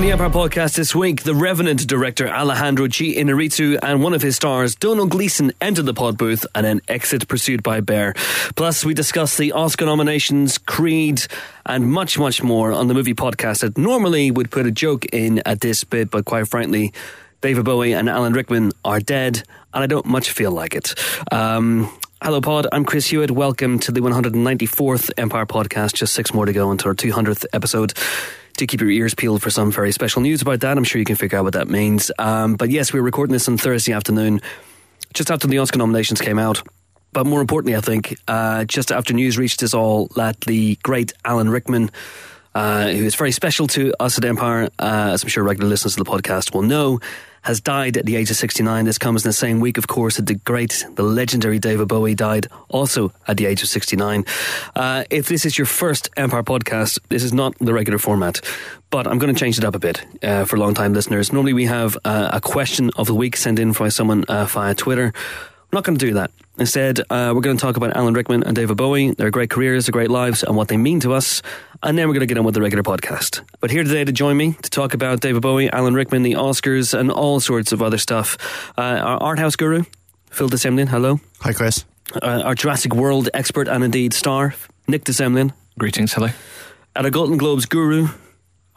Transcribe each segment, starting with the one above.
On the Empire podcast this week, the Revenant director Alejandro G. Iñárritu and one of his stars, Domhnall Gleeson, enter the pod booth and then exit pursued by Bear. Plus, we discuss the Oscar nominations, Creed, and much, much more on the movie podcast that normally would put a joke in at this bit, but quite frankly, David Bowie and Alan Rickman are dead, and I don't much feel like it. Um, Hello, Pod. I'm Chris Hewitt. Welcome to the 194th Empire podcast. Just six more to go until our 200th episode. Do keep your ears peeled for some very special news about that. I'm sure you can figure out what that means. Um, but yes, we're recording this on Thursday afternoon, just after the Oscar nominations came out. But more importantly, I think, uh, just after news reached us all that the great Alan Rickman, uh, who is very special to us at Empire, uh, as I'm sure regular listeners to the podcast will know, has died at the age of 69. This comes in the same week, of course, that the great, the legendary David Bowie died also at the age of 69. Uh, if this is your first Empire podcast, this is not the regular format, but I'm going to change it up a bit uh, for long time listeners. Normally we have uh, a question of the week sent in by someone uh, via Twitter. I'm not going to do that. Instead, uh, we're going to talk about Alan Rickman and David Bowie, their great careers, their great lives, and what they mean to us. And then we're going to get on with the regular podcast. But here today to join me to talk about David Bowie, Alan Rickman, the Oscars, and all sorts of other stuff, uh, our art house guru, Phil de Semlyen. Hello. Hi, Chris. Uh, our Jurassic World expert and indeed star, Nick de Semlyen. Greetings, hello. And our Golden Globes guru,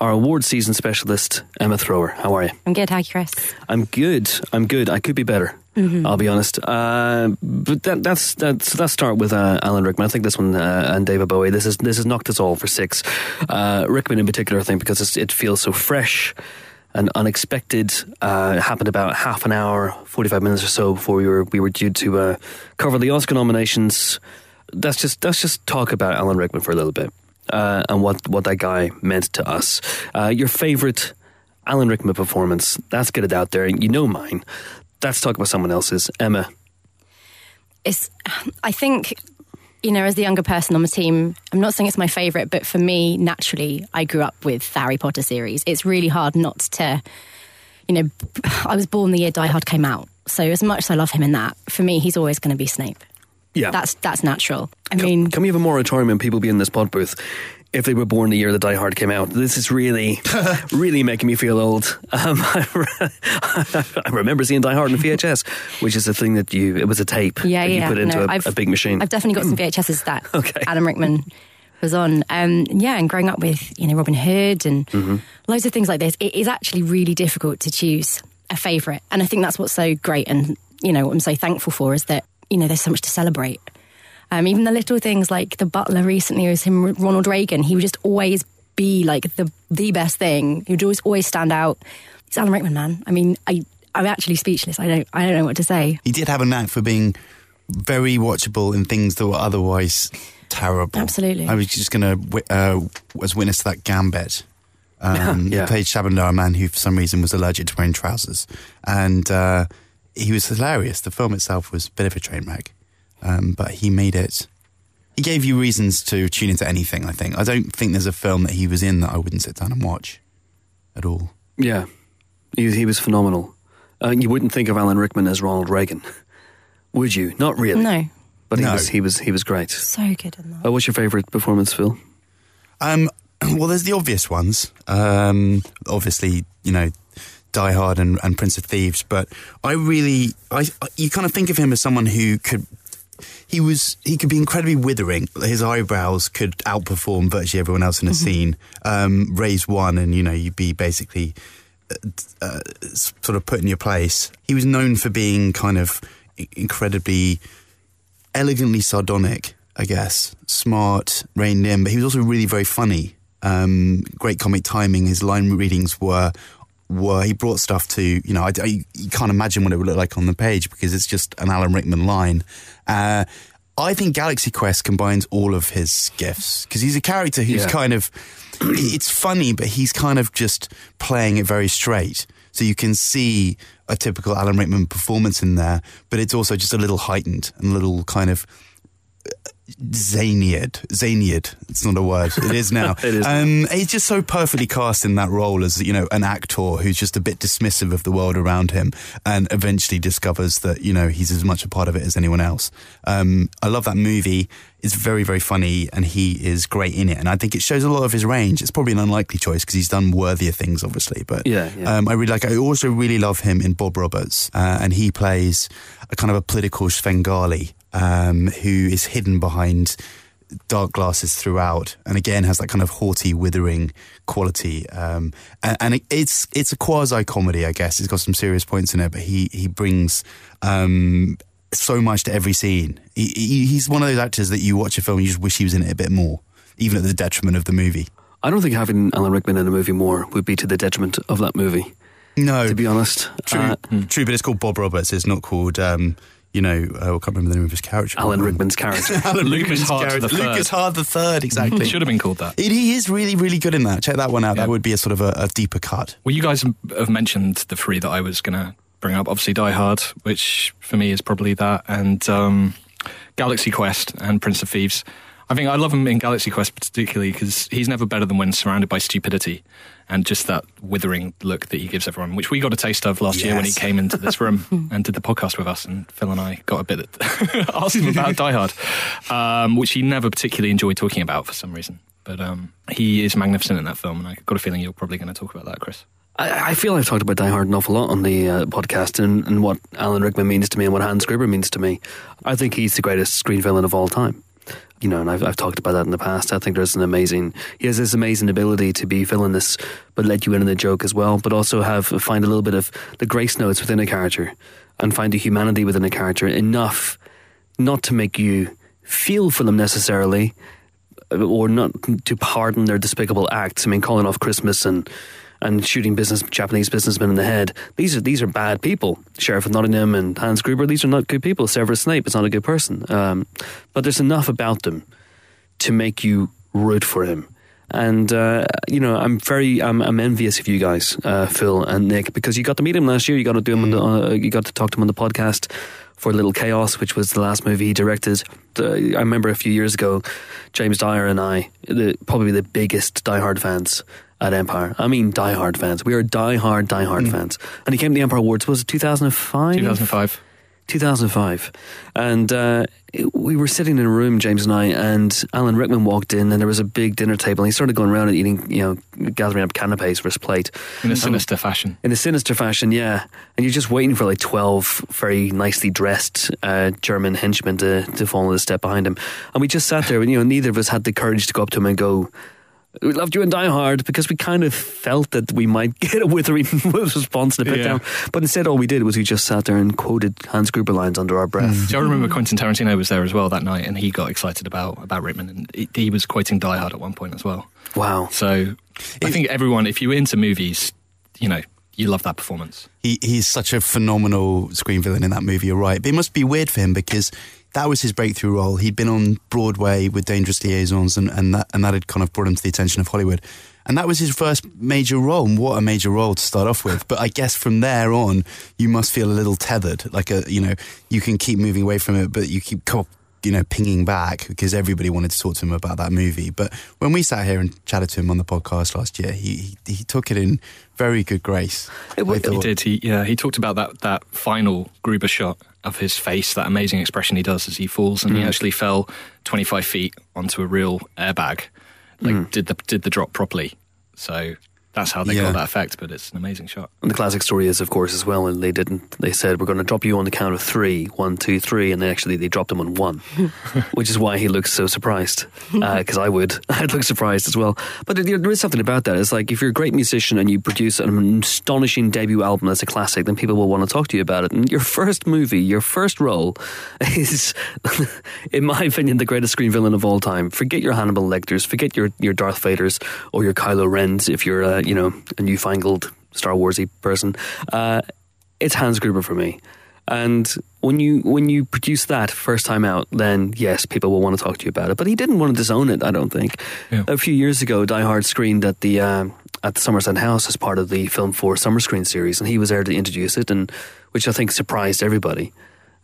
our award season specialist, Emma Thrower. How are you? I'm good. How are you, Chris? I'm good. I'm good. I could be better. Mm-hmm. I'll be honest. Uh, but that, that's that's let's start with uh, Alan Rickman. I think this one uh, and David Bowie. This is this has knocked us all for six. Uh, Rickman in particular, I think, because it's, it feels so fresh and unexpected. Uh, happened about half an hour, forty five minutes or so before we were we were due to uh, cover the Oscar nominations. That's just let's just talk about Alan Rickman for a little bit uh, and what what that guy meant to us. Uh, your favorite Alan Rickman performance? Let's get it out there. You know mine. Let's talk about someone else's. Emma. It's. I think. You know, as the younger person on the team, I'm not saying it's my favourite, but for me, naturally, I grew up with the Harry Potter series. It's really hard not to, you know, I was born the year Die Hard came out. So as much as I love him in that, for me, he's always going to be Snape. Yeah. That's that's natural. I Can- mean, can we have a moratorium on people being in this pod booth if they were born the year that Die Hard came out? This is really, really making me feel old. Um, I remember seeing Die Hard in VHS, which is a thing that you, it was a tape yeah, that you put into no, a, a big machine. I've definitely got some VHSs that Okay. Adam Rickman was on. Um, yeah, and growing up with you know Robin Hood and Mm-hmm. loads of things like this, it is actually really difficult to choose a favourite. And I think that's what's so great, and you know what I'm so thankful for is that you know there's so much to celebrate. Um, even the little things like the Butler recently was him, Ronald Reagan. He would just always be like the the best thing. He would always always stand out. It's Alan Rickman, man. I mean, I I'm actually speechless. I don't I don't know what to say. He did have a knack for being very watchable in things that were otherwise terrible. Absolutely. I was just going to, uh, was witness to that Gambit. Um, Yeah. He played Shahbandar, a man who for some reason was allergic to wearing trousers. And uh, he was hilarious. The film itself was a bit of a train wreck. Um, but he made it. He gave you reasons to tune into anything, I think. I don't think there's a film that he was in that I wouldn't sit down and watch at all. yeah, he, he was phenomenal. Uh, you wouldn't think of Alan Rickman as Ronald Reagan, would you? Not really. No, But he No. was, he was, he was great. so good in that. Uh, what's your favourite performance, Phil? Um, well, there's the obvious ones. Um, obviously, you know, Die Hard and, and Prince of Thieves. But I really, I, I- you kind of think of him as someone who could. He was. He could be incredibly withering. His eyebrows could outperform virtually everyone else in a scene. Um, raise one, and you know, you'd be basically uh, uh, sort of put in your place. He was known for being kind of incredibly elegantly sardonic, I guess. Smart, reined in, but he was also really very funny. Um, great comic timing. His line readings were were he brought stuff to you know I, I- you can't imagine what it would look like on the page because it's just an Alan Rickman line. Uh, I think Galaxy Quest combines all of his gifts because he's a character who's Yeah. kind of it's funny, but he's kind of just playing it very straight. So you can see a typical Alan Rickman performance in there, but it's also just a little heightened and a little kind of zaniad. Zaniad. It's not a word. It is now. It is. Um, he's just so perfectly cast in that role as you know an actor who's just a bit dismissive of the world around him, and eventually discovers that you know he's as much a part of it as anyone else. Um, I love that movie. It's very very funny, and he is great in it. And I think it shows a lot of his range. It's probably an unlikely choice because he's done worthier things, obviously. But Yeah, yeah. Um, I really like. I also really love him in Bob Roberts, uh, and he plays a kind of a political Svengali um, who is hidden behind dark glasses throughout, and again has that kind of haughty, withering quality. Um, and and it, it's it's a quasi comedy, I guess. It's got some serious points in it, but he he brings. Um, so much to every scene. He, he, he's one of those actors that you watch a film, and you just wish he was in it a bit more, even at the detriment of the movie. I don't think having Alan Rickman in a movie more would be to the detriment of that movie. No, To be honest, True, Uh, true, but it's called Bob Roberts. It's not called, um, you know, uh, I can't remember the name of his character. Alan Rickman's character. Alan Lucas Rickman's Hart character. the third. Lukas Hart the third, exactly. Should have been called that. It, he is really, really good in that. Check that one out. Yeah. That would be a sort of a, a deeper cut. Well, you guys have mentioned the three that I was going to bring up. Obviously, Die Hard, which for me is probably that, and um, Galaxy Quest and Prince of Thieves. I think I love him in Galaxy Quest particularly because he's never better than when surrounded by stupidity and just that withering look that he gives everyone, which we got a taste of last year when he came into this room and did the podcast with us. And Phil and I got a bit asked him about Die Hard, um, which he never particularly enjoyed talking about for some reason. But um, he is magnificent in that film, and I got a feeling you're probably going to talk about that, Chris. I, I feel I've talked about Die Hard an awful lot on the uh, podcast and, and what Alan Rickman means to me and what Hans Gruber means to me. I think he's the greatest screen villain of all time. You know, and I've, I've talked about that in the past. I think there's an amazing, he has this amazing ability to be villainous, but let you in on the joke as well, but also have find a little bit of the grace notes within a character and find the humanity within a character enough not to make you feel for them necessarily, uh, or not to pardon their despicable acts. I mean, calling off Christmas and and shooting business Japanese businessmen in the head. These are these are bad people. Sheriff of Nottingham and Hans Gruber. These are not good people. Severus Snape is not a good person. Um, but there's enough about them to make you root for him. And uh, you know, I'm very, I'm, I'm envious of you guys, uh, Phil and Nick, because you got to meet him last year. You got to do him, on the, uh, you got to talk to him on the podcast for Little Chaos, which was the last movie he directed. I remember a few years ago, James Dyer and I, the, probably the biggest Die Hard fans at Empire. I mean, Die Hard fans. We are die hard, die hard fans. And he came to the Empire Awards. Was it 2005? 2005. 2005. And uh, we were sitting in a room, James and I, and Alan Rickman walked in, and there was a big dinner table, and he started going around and eating, you know, gathering up canapes for his plate. In a Um, sinister fashion. in a sinister fashion, yeah. And you're just waiting for like 12 very nicely dressed uh, German henchmen to, to follow the step behind him. And we just sat there, and, you know, neither of us had the courage to go up to him and go, we loved you in Die Hard because we kind of felt that we might get a withering response and a Yeah. down. But instead, all we did was we just sat there and quoted Hans Gruber lines under our breath. Mm. So I remember Quentin Tarantino was there as well that night, and he got excited about about Rickman, and he, he was quoting Die Hard at one point as well. Wow. So I think everyone, if you're into movies, you know, you love that performance. He he's such a phenomenal screen villain in that movie. You're right, but it must be weird for him because that was his breakthrough role. He'd been on Broadway with Dangerous Liaisons, and, and that and that had kind of brought him to the attention of Hollywood. And that was his first major role. And what a major role to start off with! But I guess from there on, you must feel a little tethered. Like a you know, you can keep moving away from it, but you keep you know pinging back because everybody wanted to talk to him about that movie. But when we sat here and chatted to him on the podcast last year, he he, he took it in very good grace. It he He did. He yeah. He talked about that that final Gruber shot of his face, that amazing expression he does as he falls, and he mm. actually fell 25 feet onto a real airbag. Like mm. did the did the drop properly. So that's how they Yeah. got that effect. But it's an amazing shot. And the classic story is, of course, as well, and they didn't. They said we're going to drop you on the count of three, one, two, three, and they actually they dropped him on one, which is why he looks so surprised. Because I would, I'd look surprised as well. But there there is something about that. It's like if you're a great musician and you produce an astonishing debut album that's a classic, then people will want to talk to you about it. And your first movie, your first role, is, in my opinion, the greatest screen villain of all time. Forget your Hannibal Lecters, forget your your Darth Vaders or your Kylo Rens if you're uh, you know a newfangled Star Warsy person. Uh, it's Hans Gruber for me. And when you when you produce that first time out, then yes, people will want to talk to you about it. But he didn't want to disown it. I don't think. Yeah. A few years ago, Die Hard screened at the uh, at the Somerset House as part of the Film Four Summer Screen series, and he was there to introduce it, and which I think surprised everybody.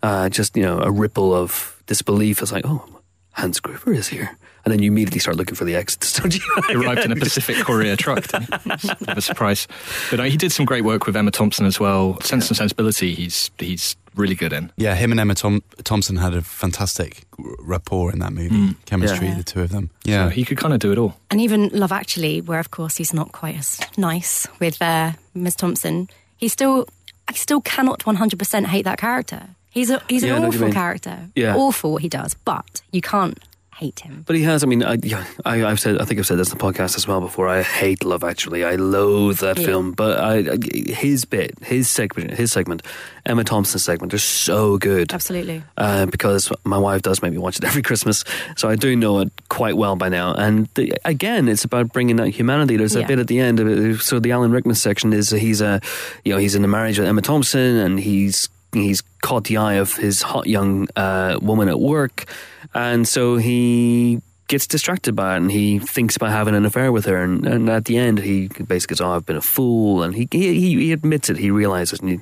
Uh, just you know, a ripple of disbelief. It's like, oh, Hans Gruber is here. And then you immediately start looking for the exits, don't you? arrived in a Pacific Courier truck. didn't? Bit of a surprise. But uh, he did some great work with Emma Thompson as well. Sense and Sensibility, he's he's really good in. Yeah, him and Emma Tom- Thompson had a fantastic rapport in that movie. Chemistry, Yeah. the two of them. Yeah. So he could kind of do it all. And even Love Actually, where of course he's not quite as nice with uh, Miss Thompson, he still, I still cannot 100% hate that character. He's a, he's Yeah, an know what you awful character. Yeah. Awful what he does, but you can't hate him. But he has. I mean, I, yeah, I, I've said. I think I've said this in the podcast as well before. I hate Love Actually. I loathe that Yeah. film. But I, I, his bit, his segment, his segment, Emma Thompson's segment, are so good. Absolutely. Uh, because my wife does make me watch it every Christmas, so I do know it quite well by now. And the, again, it's about bringing out humanity. There's a bit at the end of it. So the Alan Rickman section is he's a, you know, he's in a marriage with Emma Thompson, and he's he's caught the eye of his hot young uh, woman at work, and so he gets distracted by it and he thinks about having an affair with her and, and at the end he basically says oh I've been a fool and he he, he admits it he realizes and he,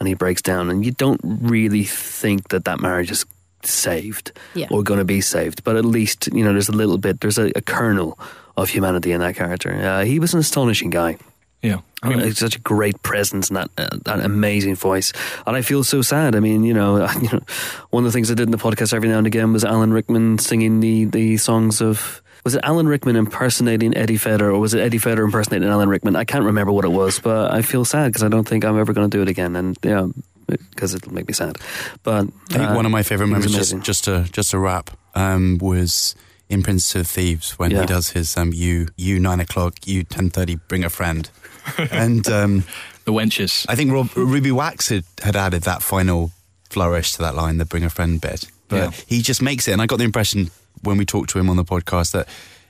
and he breaks down and you don't really think that that marriage is saved Yeah. or going to be saved but at least you know there's a little bit there's a, a kernel of humanity in that character uh, he was an astonishing guy Yeah. I mean, it's such a great presence and that uh, that amazing voice, and I feel so sad. I mean, you know, you know, one of the things I did in the podcast every now and again was Alan Rickman singing the the songs of. Was it Alan Rickman impersonating Eddie Vedder, or was it Eddie Vedder impersonating Alan Rickman? I can't remember what it was, but I feel sad because I don't think I'm ever going to do it again, and yeah, because it'll make me sad. But I think uh, one of my favorite he was moments, just, just to just to wrap, um, was in Prince of Thieves when Yeah. he does his um, you you nine o'clock, you ten thirty, bring a friend, and um, The wenches. I think Rob, Ruby Wax had, had added that final flourish to that line, the bring a friend bit. But Yeah. he just makes it, and I got the impression when we talked to him on the podcast that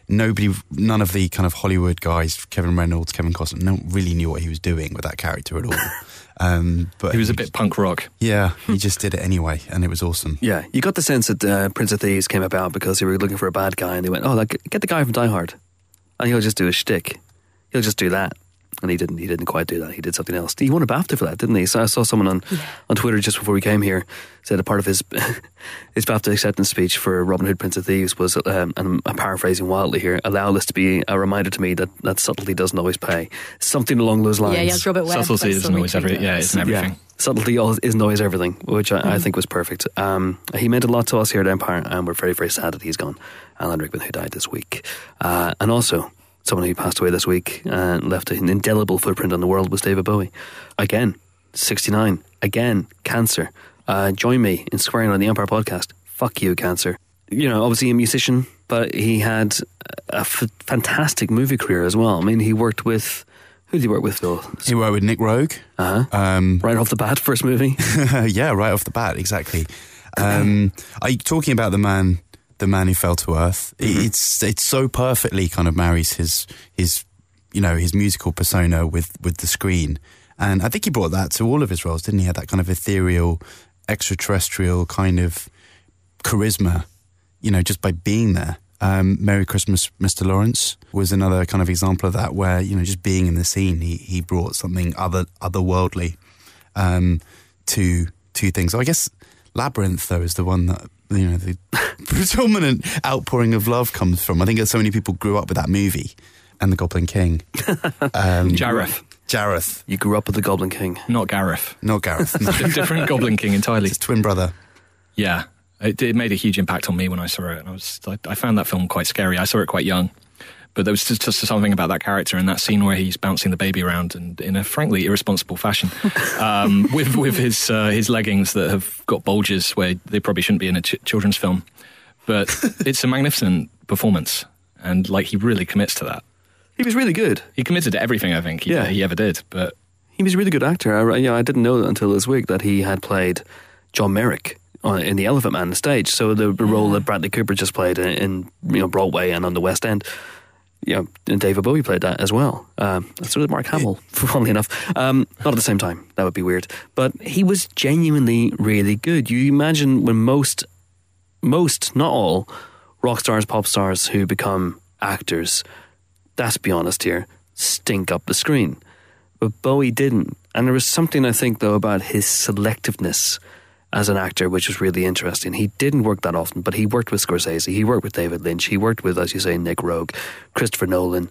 nobody, none of the kind of Hollywood guys, Kevin Reynolds, Kevin Costner, no really knew what he was doing with that character at all. um, but He was a bit punk rock. yeah, he just did it anyway, and it was awesome. Yeah, you got the sense that uh, Prince of Thieves came about because they were looking for a bad guy, and they went, "Oh, like get the guy from Die Hard, and he'll just do a shtick. He'll just do that." And he didn't. He didn't quite do that. He did something else. He won a BAFTA for that, didn't he? So I saw someone on on Twitter just before we came here said a part of his his BAFTA acceptance speech for Robin Hood, Prince of Thieves was, um, and I'm paraphrasing wildly here, allow this to be a reminder to me that that subtlety doesn't always pay. Something along those lines. Yeah, yeah, Robert Webb. Subtlety isn't always retweet every. Yeah, isn't everything. Yeah. Subtlety isn't always everything, which I, Mm. I think was perfect. Um, he meant a lot to us here at Empire, and we're very, very sad that he's gone. Alan Rickman, who died this week. Uh, and also, someone who passed away this week and left an indelible footprint on the world was David Bowie. Again, 69. Again, cancer. Uh, join me in swearing on the Empire podcast. Fuck you, cancer. You know, obviously a musician, but he had a f- fantastic movie career as well. I mean, he worked with. Who did he work with, Phil? He worked with Nic Roeg. Uh huh. Um, Right off the bat, first movie. yeah, right off the bat, exactly. Um, I talking about the man, the man who fell to earth. Mm-hmm. It's it's so perfectly kind of marries his his you know his musical persona with with the screen, and I think he brought that to all of his roles, didn't he? Had that kind of ethereal, extraterrestrial kind of charisma, you know, just by being there. Um, Merry Christmas, Mr. Lawrence was another kind of example of that, where you know, just being in the scene, he he brought something other otherworldly um, to to things. So I guess Labyrinth though is the one that you know the predominant outpouring of love comes from. I think so many people grew up with that movie and the Goblin King. Um, Jareth, Jareth, You grew up with the Goblin King. not Gareth. not Gareth. No, Different Goblin King entirely. his twin brother. Yeah, it, it made a huge impact on me when I saw it. And I was, I, I found that film quite scary. I saw it quite young, but there was just, just something about that character and that scene where he's bouncing the baby around and in a frankly irresponsible fashion, um, with with his uh, his leggings that have got bulges where they probably shouldn't be in a ch- children's film. But it's a magnificent performance, and like he really commits to that. He was really good. He committed to everything I think he, Yeah. he ever did. But He was a really good actor. I, you know, I didn't know until this week that he had played John Merrick on, in The Elephant Man on stage. So the, the role that Bradley Cooper just played in, in you know Broadway and on the West End. You know, and David Bowie played that as well. Um, so did Mark Hamill, funnily enough. Um, not at the same time. That would be weird. But he was genuinely really good. You imagine when most, most, not all, rock stars, pop stars who become actors, let's be honest here, stink up the screen. But Bowie didn't. And there was something, I think, though, about his selectiveness as an actor, which was really interesting. He didn't work that often, but he worked with Scorsese, he worked with David Lynch, he worked with, as you say, Nic Roeg, Christopher Nolan.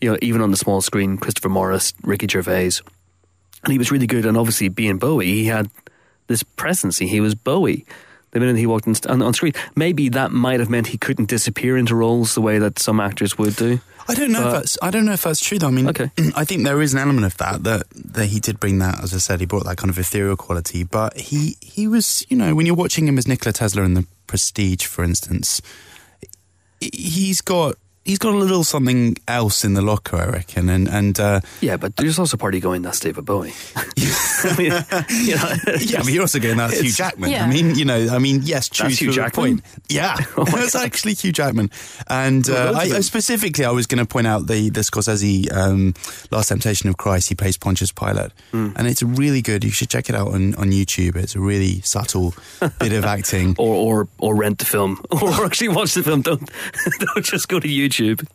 You know, even on the small screen, Christopher Morris, Ricky Gervais, and he was really good. And obviously, being Bowie, he had this presence. He was Bowie the minute he walked on, on, screen. Maybe that might have meant he couldn't disappear into roles the way that some actors would do. I don't know. But, if that's, I don't know if that's true. though. I mean, okay. I think there is an element of that that that he did bring that. As I said, he brought that kind of ethereal quality. But he he was, you know, when you're watching him as Nikola Tesla in the Prestige, for instance, he's got he's got a little something else in the locker, I reckon. And and uh, yeah, but there's also party going that's David Bowie. I mean, you know, yeah, but you're also going that's Hugh Jackman. Yeah. I mean, you know, I mean, yes, choose Hugh Jackman. Point. Yeah, oh that's actually Hugh Jackman. And uh, I, specifically, I was going to point out the the Scorsese um, Last Temptation of Christ. He plays Pontius Pilate, mm. and it's really good. You should check it out on, on YouTube. It's a really subtle bit of acting. or or or rent the film, or actually watch the film. Don't don't just go to YouTube YouTube.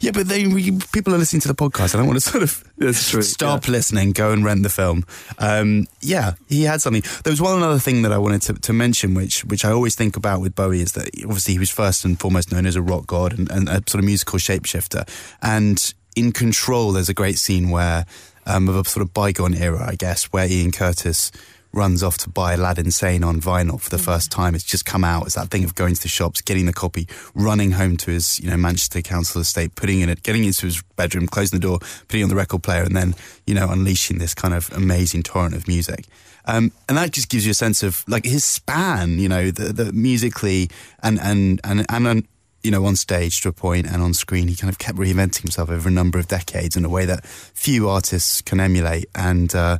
Yeah, but they people are listening to the podcast. I don't want to sort of That's true, stop yeah. listening, go and rent the film. Um, yeah, he had something. There was one other thing that I wanted to, to, mention, which which I always think about with Bowie, is that obviously he was first and foremost known as a rock god and, and a sort of musical shapeshifter. And in Control, there's a great scene where um, of a sort of bygone era, I guess, where Ian Curtis runs off to buy Aladdin Sane on vinyl for the mm. first time. It's just come out. It's that thing of going to the shops, getting the copy, running home to his, you know, Manchester Council estate, putting in it, getting into his bedroom, closing the door, putting on the record player, and then, you know, unleashing this kind of amazing torrent of music. Um, and that just gives you a sense of like his span, you know, the, the musically and, and, and, and, you know, on stage to a point and on screen, he kind of kept reinventing himself over a number of decades in a way that few artists can emulate. And, uh,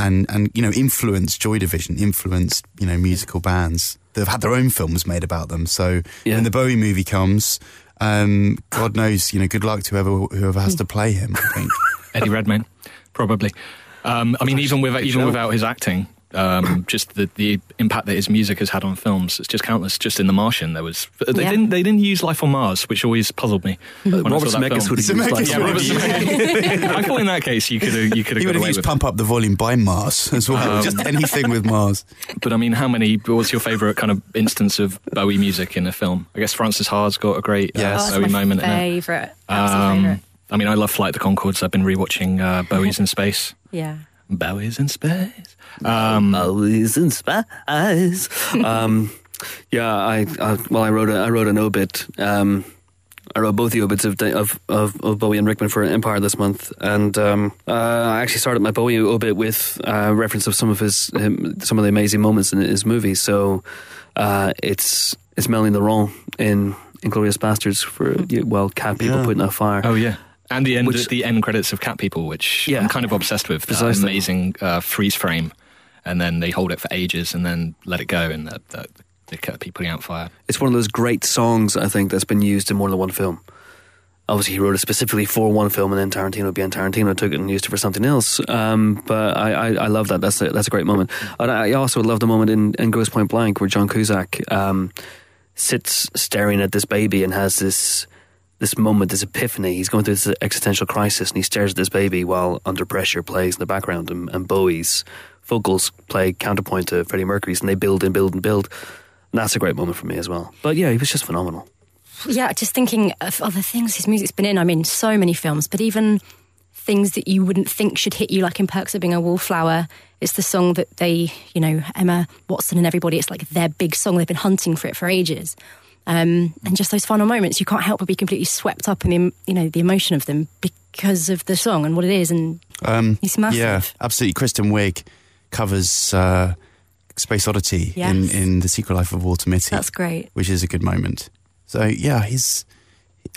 and and you know influence Joy Division, influenced you know musical bands that have had their own films made about them. So yeah. when the Bowie movie comes, um, God knows, you know, good luck to whoever whoever has to play him. I think Eddie Redmayne, probably. Um, I mean, even without even without his acting, um, just the, the impact that his music has had on films. It's just countless. Just in The Martian, there was they yeah. didn't they didn't use Life on Mars, which always puzzled me. Uh, Robert Zemeckis would have used Life yeah, Robert I thought in that case you could have you could have. He would have used Pump Up the Volume by Mars as well. Um, just anything with Mars. But I mean, how many? What's your favourite kind of instance of Bowie music in a film? I guess Frances Ha's got a great uh, yes. oh, Bowie moment. Favorite. Um, I mean, I love Flight the Conchords. I've been rewatching uh, Bowie's in Space. Yeah. Bowie's in Space. Um, Bowie's in Space. um, yeah, I, I, well, I wrote a I wrote an obit. Um, I wrote both the obits of, of, of, of, Bowie and Rickman for Empire this month, and um, uh, I actually started my Bowie obit with uh, reference of some of his him, some of the amazing moments in his movies. So uh, it's it's Melanie Laurent in Inglourious Basterds for well, cat people yeah. putting out fire. Oh yeah. And the end, which, the end credits of Cat People, which yeah, I'm kind of obsessed with. Precisely. amazing uh, freeze frame, and then they hold it for ages and then let it go, and the, the, the cat people out fire. It's one of those great songs I think that's been used in more than one film. Obviously, he wrote it specifically for one film, and then Tarantino, being Tarantino, took it and used it for something else. Um, but I, I, I, love that. That's a, that's a great moment. And I also love the moment in, in Grosse Pointe Blank where John Cusack um, sits staring at this baby and has this this moment, this epiphany. He's going through this existential crisis, and he stares at this baby while Under Pressure plays in the background, and, and Bowie's vocals play counterpoint to Freddie Mercury's, and they build and build and build. And that's a great moment for me as well. But yeah, he was just phenomenal. Yeah, just thinking of other things his music's been in. I mean, so many films, but even things that you wouldn't think should hit you, like in Perks of Being a Wallflower. It's the song that they, you know, Emma Watson and everybody, it's like their big song. They've been hunting for it for ages. Um, and just those final moments, you can't help but be completely swept up in the you know the emotion of them because of the song and what it is, and um, it's massive. Yeah, absolutely. Kristen Wiig covers uh, Space Oddity yes. in in the Secret Life of Walter Mitty. That's great, which is a good moment. So yeah, he's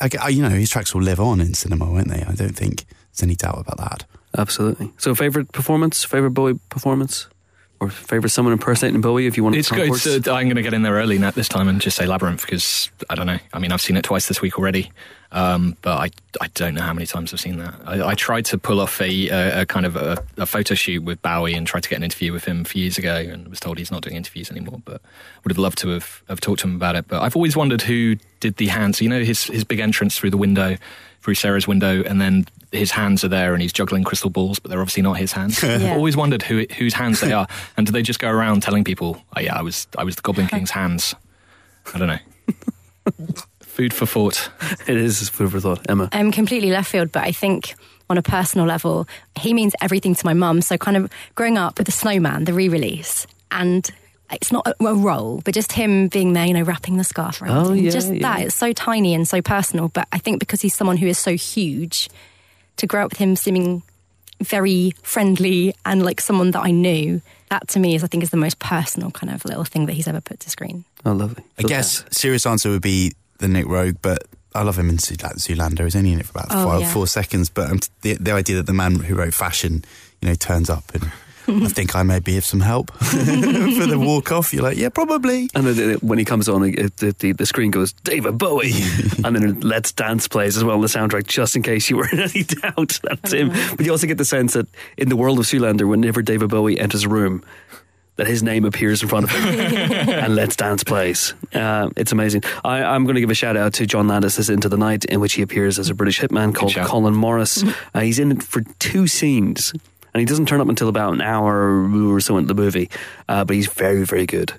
I, you know his tracks will live on in cinema, won't they? I don't think there's any doubt about that. Absolutely. So, favorite performance, favorite boy performance or favourite someone impersonating Bowie if you want to. It's good. It's, uh, I'm going to get in there early this time and just say Labyrinth because I don't know. I mean, I've seen it twice this week already, um, but I I don't know how many times I've seen that. I, I tried to pull off a, a, a kind of a, a, photo shoot with Bowie and tried to get an interview with him a few years ago and was told he's not doing interviews anymore. But would have loved to have, have talked to him about it. But I've always wondered who did the hands. You know, his his big entrance through the window through Sarah's window, and then his hands are there, and he's juggling crystal balls, but they're obviously not his hands. Yeah. I've always wondered who whose hands they are, and do they just go around telling people, "Oh yeah, I was I was the Goblin King's hands." I don't know. Food for thought. It is food for thought, Emma. I'm completely left field, but I think on a personal level, he means everything to my mum. So, kind of growing up with the Snowman, the re-release, and it's not a, a role, but just him being there, you know, wrapping the scarf around. Oh, him. yeah, just yeah. that. It's so tiny and so personal. But I think because he's someone who is so huge, to grow up with him seeming very friendly and like someone that I knew, that to me is, I think, is the most personal kind of little thing that he's ever put to screen. Oh, lovely. I guess serious answer would be the Nic Roeg, but I love him in Zool- Zoolander. He's only in it for about Oh, five, yeah. four seconds, but um, the the idea that the man who wrote fashion, you know, turns up and I think I may be of some help for the walk off. You're like, yeah, probably. And then when he comes on, the, the, the screen goes, David Bowie. and then Let's Dance plays as well, on the soundtrack, just in case you were in any doubt. That's him. But you also get the sense that in the world of Zoolander, whenever David Bowie enters a room, that his name appears in front of him and Let's Dance plays. Uh, it's amazing. I, I'm going to give a shout out to John Landis' Into the Night, in which he appears as a British hitman called. Colin Morris. Uh, he's in it for two scenes. And he doesn't turn up until about an hour or so into the movie. Uh, but he's very, very good.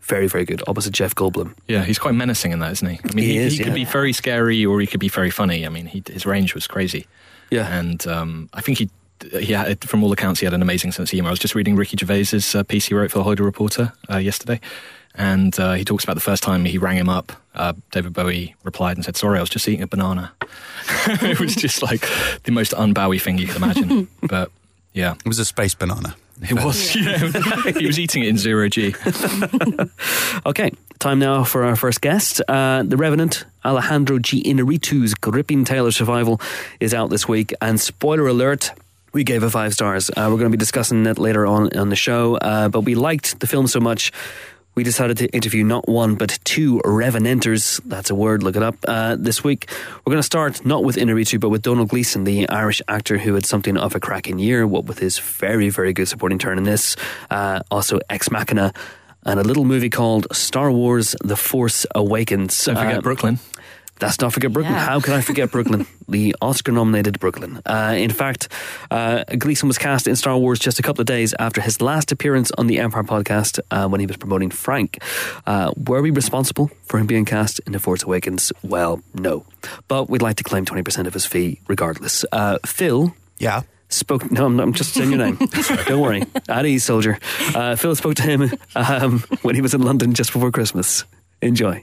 Very, very good. Opposite Jeff Goldblum. Yeah, he's quite menacing in that, isn't he? I mean, He he, is, he yeah. could be very scary or he could be very funny. I mean, he, his range was crazy. Yeah. And um, I think he, he had, from all accounts, he had an amazing sense of humor. I was just reading Ricky Gervais's uh, piece he wrote for the Hollywood Reporter uh, yesterday. And uh, he talks about the first time he rang him up. Uh, David Bowie replied and said, Sorry, I was just eating a banana. it was just like the most unbowie thing you could imagine. but yeah, It was a space banana. it was. Yeah. he was eating it in zero G. Okay, time now for our first guest. Uh, the Revenant, Alejandro G. Iñárritu's gripping tale of survival is out this week. And spoiler alert, we gave it five stars. Uh, we're going to be discussing it later on on the show. Uh, but we liked the film so much. We decided to interview not one but two Revenanters. That's a word, look it up. Uh, this week, we're going to start not with Iñárritu, but with Domhnall Gleeson, the Irish actor who had something of a cracking year, what with his very, very good supporting turn in this. Uh, also, Ex Machina, and a little movie called Star Wars The Force Awakens. Don't forget Uh, Brooklyn. That's not forget Brooklyn. Yeah. How can I forget Brooklyn? the Oscar nominated Brooklyn. Uh, in fact, uh, Gleeson was cast in Star Wars just a couple of days after his last appearance on the Empire podcast uh, when he was promoting Frank. Uh, were we responsible for him being cast in The Force Awakens? Well, no. But we'd like to claim 20% of his fee regardless. Uh, Phil Yeah. spoke. No, I'm, I'm just saying your name. Don't worry. At ease, soldier. Uh, Phil spoke to him um, when he was in London just before Christmas. Enjoy.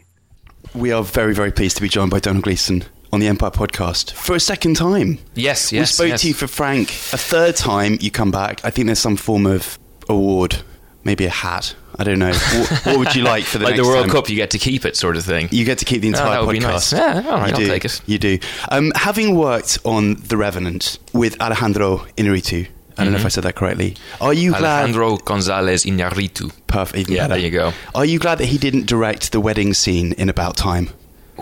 We are very, very pleased to be joined by Domhnall Gleeson on the Empire podcast for a second time. Yes, yes. we spoke yes. to you for Frank. A third time you come back. I think there's some form of award, maybe a hat. I don't know. what, what would you like for the like the World time? Cup, you get to keep it, sort of thing. You get to keep the Oh, entire that would be podcast. nice. Yeah, all right, you I'll do. take it. You do. Um, having worked on The Revenant with Alejandro Iñárritu, I don't know if I said that correctly. Are you glad? Mm-hmm. Alejandro Gonzalez Iñárritu. Perfect. even Yeah, better. there you go. Are you glad that he didn't direct the wedding scene in About Time?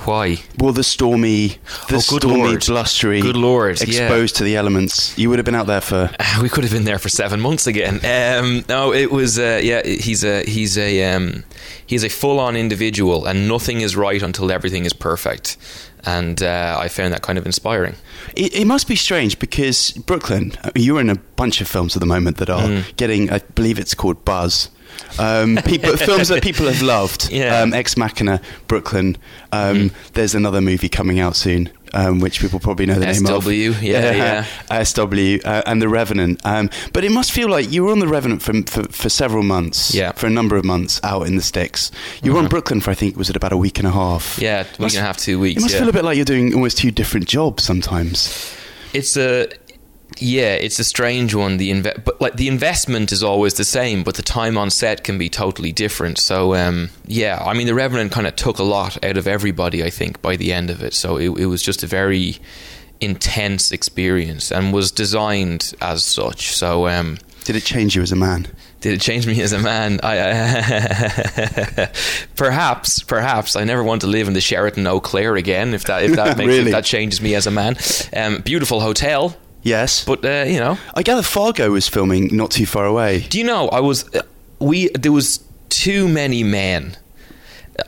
Why? Well, the stormy, the Oh, good stormy, lord. blustery, Good lord, yeah. exposed to the elements. You would have been out there for. We could have been there for seven months again. Um, no, it was uh, yeah. He's a he's a um, he's a full on individual, and nothing is right until everything is perfect. And uh, I found that kind of inspiring. It, it must be strange because Brooklyn, you're in a bunch of films at the moment that are Mm. getting, I believe it's called Buzz. Um, people, films that people have loved. Yeah. Um, Ex Machina, Brooklyn. Um, There's another movie coming out soon, um, which people probably know the name of. SW, yeah, yeah. SW uh, and The Revenant. Um, but it must feel like you were on The Revenant for, for, for several months. Yeah. For a number of months out in the sticks. You were on Brooklyn for, I think, was it about a week and a half? Yeah, week Must- and a half, two weeks. It must yeah. feel a bit like you're doing almost two different jobs sometimes. It's a yeah, it's a strange one. The inve- but like the investment is always the same, but the time on set can be totally different. So um, yeah, I mean, the Revenant kind of took a lot out of everybody. I think by the end of it, so it, it was just a very intense experience and was designed as such. So um, Did it change you as a man? did it change me as a man? I, I perhaps, perhaps. I never want to live in the Sheraton Eau Claire again. If that if that makes Really? if that changes me as a man. Um, beautiful hotel, Yes. but uh, you know. I gather Fargo was filming not too far away. Do you know? I was uh, we there was too many men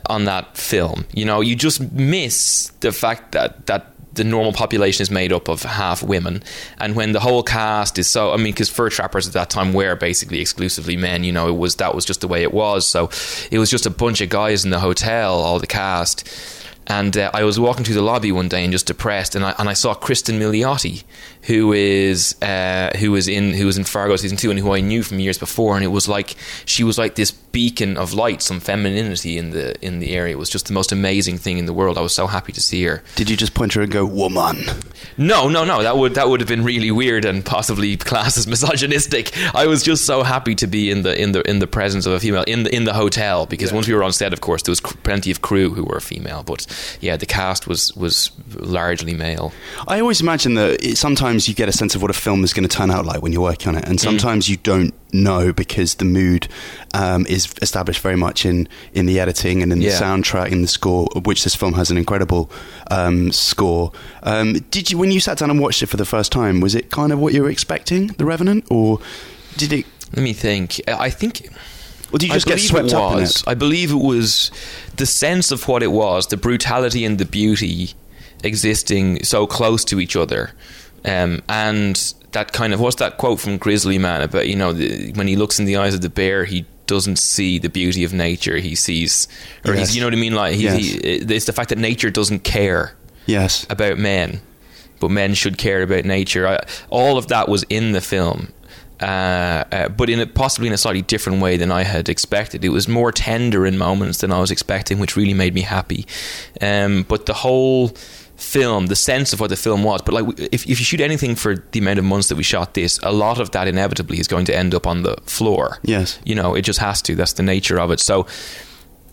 on that film. You know, you just miss the fact that that the normal population is made up of half women, and when the whole cast is so, I mean, because fur trappers at that time were basically exclusively men. You know, it was that was just the way it was. So it was just a bunch of guys in the hotel, all the cast. And uh, I was walking through the lobby one day and just depressed, and I and I saw Cristin Milioti, who is uh, who was in who was in Fargo season two, and who I knew from years before, and it was like she was like this beacon of light, some femininity in the in the area. It was just the most amazing thing in the world. I was so happy to see her. Did you just point her and go, woman? No, no, no. That would that would have been really weird and possibly classed as misogynistic. I was just so happy to be in the in the in the presence of a female in the in the hotel because once we were on set, of course, there was cr- plenty of crew who were female, but yeah, the cast was was largely male. I always imagine that it, sometimes you get a sense of what a film is going to turn out like when you're working on it, Mm. and sometimes you don't know because the mood um, is established very much in, in the editing and in the Yeah. soundtrack and the score, which this film has an incredible um, score. Um, did you, when you sat down and watched it for the first time, was it kind of what you were expecting, The Revenant, or did it? Let me think. I think. Or did you I just get believe swept it up in was. it? I believe it was the sense of what it was, the brutality and the beauty existing so close to each other, um, and that kind of what's that quote from Grizzly Man about you know the, when he looks in the eyes of the bear, he doesn't see the beauty of nature. He sees, or Yes. he's you know what I mean. Like he, Yes. he, it's the fact that nature doesn't care Yes. about men, but men should care about nature. I, all of that was in the film, uh, uh, but in a, possibly in a slightly different way than I had expected. It was more tender in moments than I was expecting, which really made me happy. Um, but the whole film, the sense of what the film was, but like if, if you shoot anything for the amount of months that we shot this, a lot of that inevitably is going to end up on the floor. Yes. You know, it just has to. That's the nature of it. So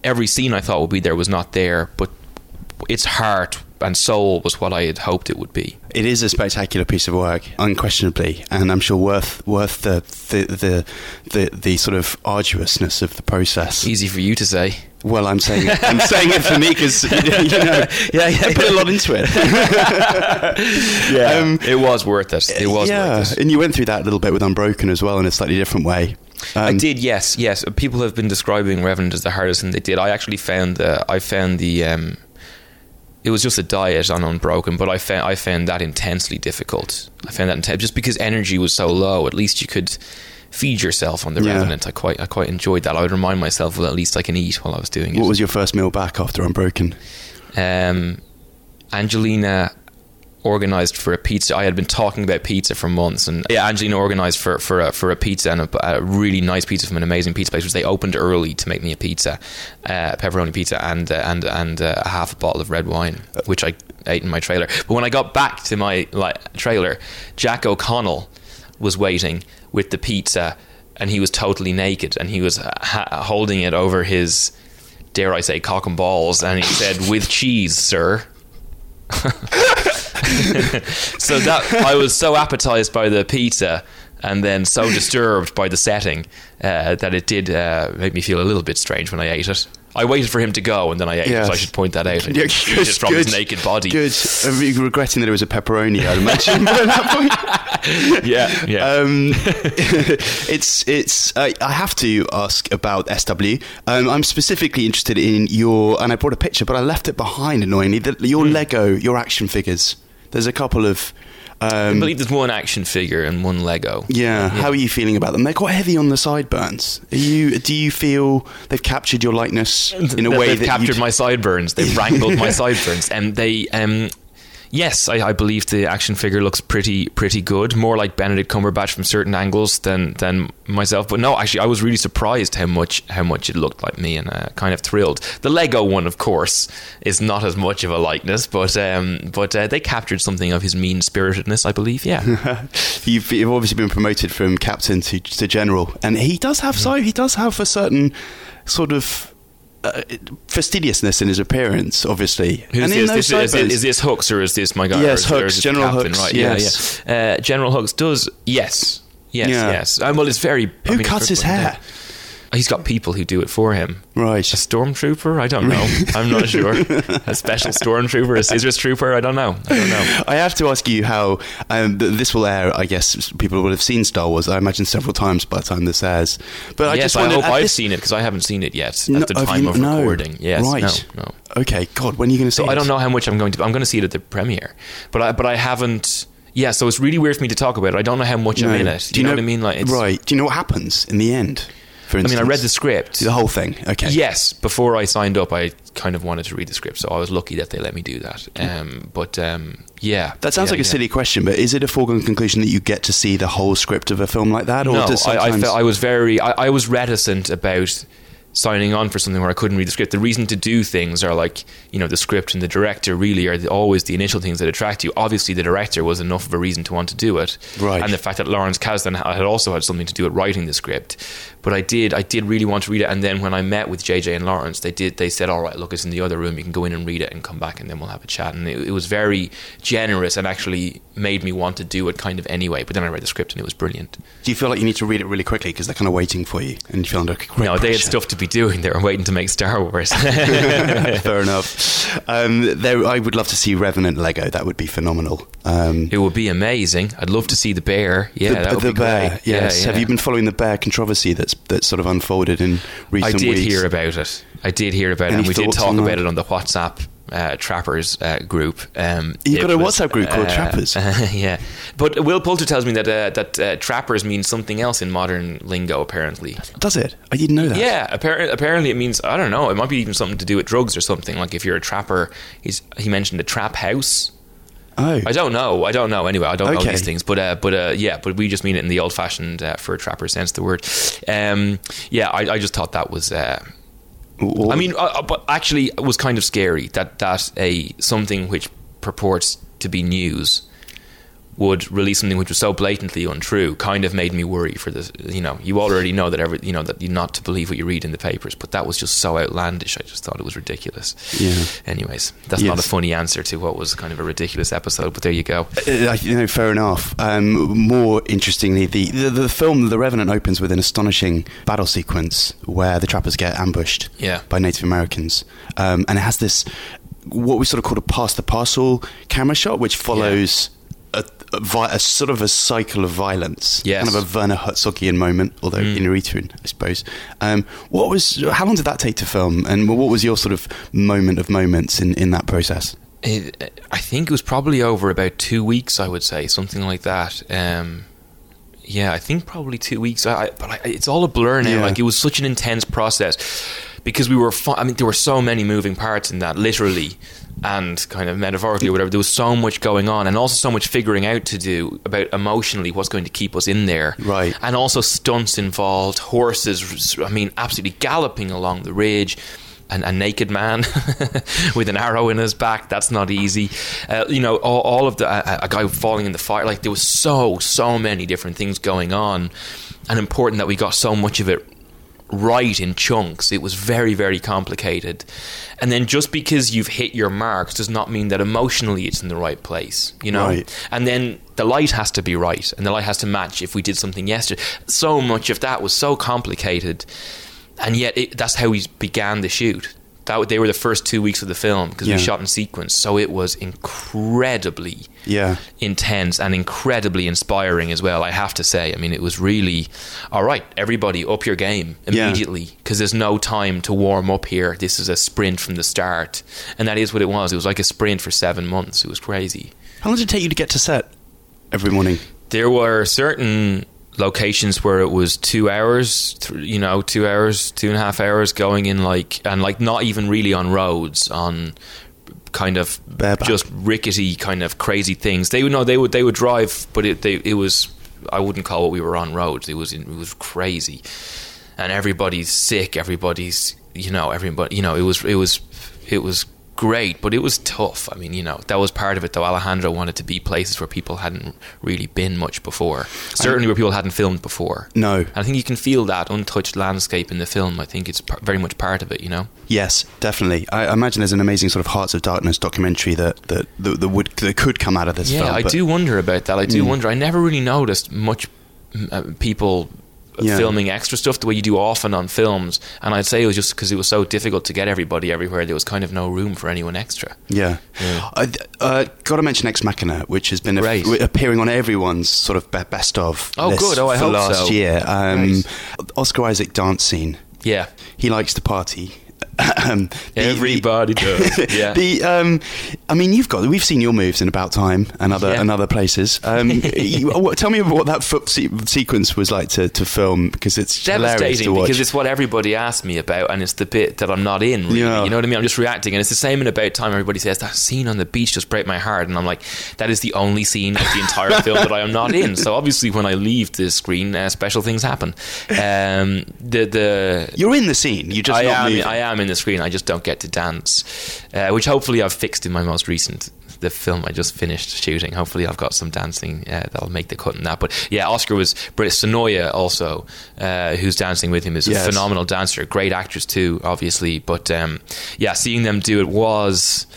every scene I thought would be there was not there, but its heart and soul was what I had hoped it would be. It is a spectacular piece of work, unquestionably, and I'm sure worth worth the the the, the, the sort of arduousness of the process. Easy for you to say. Well, I'm saying it, I'm saying it for me because you know, Yeah, yeah, I put a lot into it. yeah, um, It was worth it. It was yeah, worth it. and you went through that a little bit with Unbroken as well in a slightly different way. I Um, did, yes, yes. People have been describing Revenant as the hardest thing they did. I actually found the, I found the, um, it was just a diet on Unbroken, but I found I found that intensely difficult. I found that intense just because energy was so low. At least you could feed yourself on the Yeah. Revenant. I quite I quite enjoyed that. I would remind myself, well, at least I can eat while I was doing it. What was your first meal back after Unbroken? um, Angelina organized for a pizza. I had been talking about pizza for months, and yeah, Angelina organized for for a, for a pizza and a, a really nice pizza from an amazing pizza place, which they opened early to make me a pizza, uh, pepperoni pizza, and uh, and and uh, a half a bottle of red wine, which I ate in my trailer. But when I got back to my like trailer, Jack O'Connell was waiting with the pizza, and he was totally naked, and he was uh, ha- holding it over his. Dare I say cock and balls? And he said, "With cheese, sir." so that I was so appetized by the pizza and then so disturbed by the setting uh, that it did uh, make me feel a little bit strange when I ate it. I waited for him to go and then I ate Yes. it. So I should point that out. Yeah, eat it from his naked body. Good. I'm regretting that it was a pepperoni. I'd imagine by that point. Yeah, yeah. Um, it's it's. I I have to ask about SW. Um, I'm specifically interested in your, and I brought a picture, but I left it behind annoyingly. The, your Hmm. Lego, your action figures. There's a couple of. I Um, believe there's one action figure and one Lego. yeah, how are you feeling about them? They're quite heavy on the sideburns. Are you? Do you feel they've captured your likeness in a They- way they've that captured my sideburns. They've wrangled my sideburns, and they. Um, yes, I, I believe the action figure looks pretty pretty good. More like Benedict Cumberbatch from certain angles than than myself. But no, actually, I was really surprised how much how much it looked like me, and uh, kind of thrilled. The Lego one, of course, is not as much of a likeness, but um, but uh, they captured something of his mean spiritedness, I believe. Yeah. you've, you've obviously been promoted from captain to, to general, and he does have so he does have a certain sort of uh, fastidiousness in his appearance, obviously. Who's and in this? those This- is, is, this Hux or is this my guy? Yes, or is, or Hux, General Captain? Hux, Right, yes. yeah, yeah. Uh, General Hux does yes, yes, Yeah. yes. Um, well, it's very. I who mean, cuts his hair? He's got people who do it for him. Right. A stormtrooper? I don't know. I'm not sure. A special stormtrooper, a scissors trooper? I don't know. I don't know. I have to ask you how um, th- this will air. I guess people will have seen Star Wars. I imagine several times by the time this airs. But I yes, just I hope I've this- seen it because I haven't seen it yet No, at the time you- of no. recording. Yes, Right. no, no. Okay, God, when are you going to see So it? I don't know how much I'm going to. I'm going to see it at the premiere, but I but I haven't. Yeah, so it's really weird for me to talk about it. I don't know how much I'm in it. Do you, know, what I mean? Like, it's, right? Do you know what happens in the end? For I mean, I read the script. the whole thing. Okay. Yes, before I signed up, I kind of wanted to read the script, so I was lucky that they let me do that. Um, but um, yeah, That sounds Yeah, like a yeah. silly question, but is it a foregone conclusion that you get to see the whole script of a film like that, or no, does I, I, felt, I was very, I, I was reticent about signing on for something where I couldn't read the script. The reason to do things are like, you know, the script and the director really are the, always the initial things that attract you. Obviously, the director was enough of a reason to want to do it, Right. And the fact that Lawrence Kasdan had also had something to do with writing the script. But I did, I did really want to read it. And then when I met with JJ and Lawrence, they did, they said, "All right, look, it's in the other room. You can go in and read it and come back, and then we'll have a chat." And it, it was very generous and actually made me want to do it kind of anyway. But then I read the script and it was brilliant. Do you feel like you need to read it really quickly because they're kind of waiting for you, and you feel under great No, they had stuff to be doing. They were waiting to make Star Wars. Fair enough. Um, there, I would love to see Revenant Lego. That would be phenomenal. Um, it would be amazing. I'd love to see the bear. Yeah, the, the be bear. great. Yes. Yeah, Have you been following the bear controversy that's that's sort of unfolded in recent? Years? I did weeks? hear about it. I did hear about it, and we did talk about it on the WhatsApp. Uh, trappers uh, group. Um, You've got a WhatsApp group called Trappers? yeah, but Will Poulter tells me that uh, that uh, trappers means something else in modern lingo. Apparently, Does it? I didn't know that. Yeah, apparently, apparently it means I don't know. It might be even something to do with drugs or something. Like if you're a trapper, he's he mentioned a trap house. Oh. I don't know. I don't know. Anyway, I don't know these things. But uh, but uh, yeah, but we just mean it in the old-fashioned uh, for a trapper sense the word. Um, yeah, I, I just thought that was. I mean, uh, uh, but actually, it was kind of scary that that a something which purports to be news would release something which was so blatantly untrue kind of made me worry for this you know you already know that every you know that you're not to believe what you read in the papers but that was just so outlandish i just thought it was ridiculous Yeah. anyways that's not a funny answer to what was kind of a ridiculous episode but there you go Uh, you know, fair enough. Um, more interestingly, the, the the film The Revenant opens with an astonishing battle sequence where the trappers get ambushed Yeah. by Native Americans, um, and it has this what we sort of call a pass the parcel camera shot, which follows. A, a, vi- a sort of a cycle of violence, Yes. kind of a Werner Herzogian moment, although Mm. Iñárritu, I suppose. Um, what was? How long did that take to film, and what was your sort of moment of moments in, in that process? it, i think it was probably over about two weeks i would say something like that um, yeah i think probably two weeks I, I, but I, it's all a blur now Yeah. like it was such an intense process because we were fu- i mean there were so many moving parts in that literally and kind of metaphorically or whatever there was so much going on and also so much figuring out to do about emotionally what's going to keep us in there Right. and also stunts involved horses i mean absolutely galloping along the ridge an, a naked man with an arrow in his back. That's not easy. Uh, you know, all, all of the a, a guy falling in the fire. Like there was so so many different things going on, and important that we got so much of it right in chunks. It was very very complicated, and then just because you've hit your marks does not mean that emotionally it's in the right place. You know, Right. and then the light has to be right, and the light has to match. If we did something yesterday, so much of that was so complicated and yet it, that's how we began the shoot. That they were the first two weeks of the film because Yeah. we shot in sequence, so it was incredibly Yeah. intense and incredibly inspiring as well. I have to say. I mean, it was really all right. Everybody, up your game immediately because there's no time to warm up here. This is a sprint from the start, and that is what it was. It was like a sprint for seven months. It was crazy. How long did it take you to get to set every morning? There were certain locations where it was two hours, th- you know, two hours, two and a half hours going in like, and like not even really on roads, on kind of Bareback. just rickety kind of crazy things. They would know they would they would drive, but it they, it was I wouldn't call what we were on roads. It was it was crazy, and everybody's sick. Everybody's you know everybody you know it was it was it was great, but it was tough. I mean, you know, that was part of it though. Alejandro wanted to be places where people hadn't really been much before. Certainly where people hadn't filmed before. No. And I think you can feel that untouched landscape in the film. I think it's par- very much part of it, you know? Yes, definitely. I I imagine there's an amazing sort of Hearts of Darkness documentary that that that, that would that could come out of this yeah, film. I do wonder about that. I do Mm. wonder. I never really noticed much uh, people Yeah. filming extra stuff the way you do often on films. And I'd say it was just because it was so difficult to get everybody everywhere. There was kind of no room for anyone extra. Yeah. I uh, got to mention Ex Machina, which has been appearing on everyone's sort of best of Oh, list good. Oh, I for hope last so. year. Um, Oscar Isaac dance scene. Yeah, He likes to party. Um, the- everybody does. Yeah. The um, I mean, you've got we've seen your moves in About Time and other Yeah. and other places. Um, you, what, tell me about what that foot se- sequence was like to, to film because it's hilarious to devastating watch. because it's what everybody asked me about, and it's the bit that I'm not in. Really, Yeah. you know what I mean? I'm just reacting, and it's the same in about time. Everybody says that scene on the beach just break my heart, and I'm like, that is the only scene of the entire film that I am not in. So obviously, when I leave the screen, uh, special things happen. Um, the the You're in the scene. You just I not am moving. I am in the screen. I just don't get to dance, uh, which hopefully I've fixed in my most recent the film I just finished shooting. Hopefully I've got some dancing uh, that'll make the cut in that. But yeah, Oscar was Brit Sonoya also, uh, who's dancing with him, is Yes. a phenomenal dancer, great actress too, obviously. But um, yeah, seeing them do it was.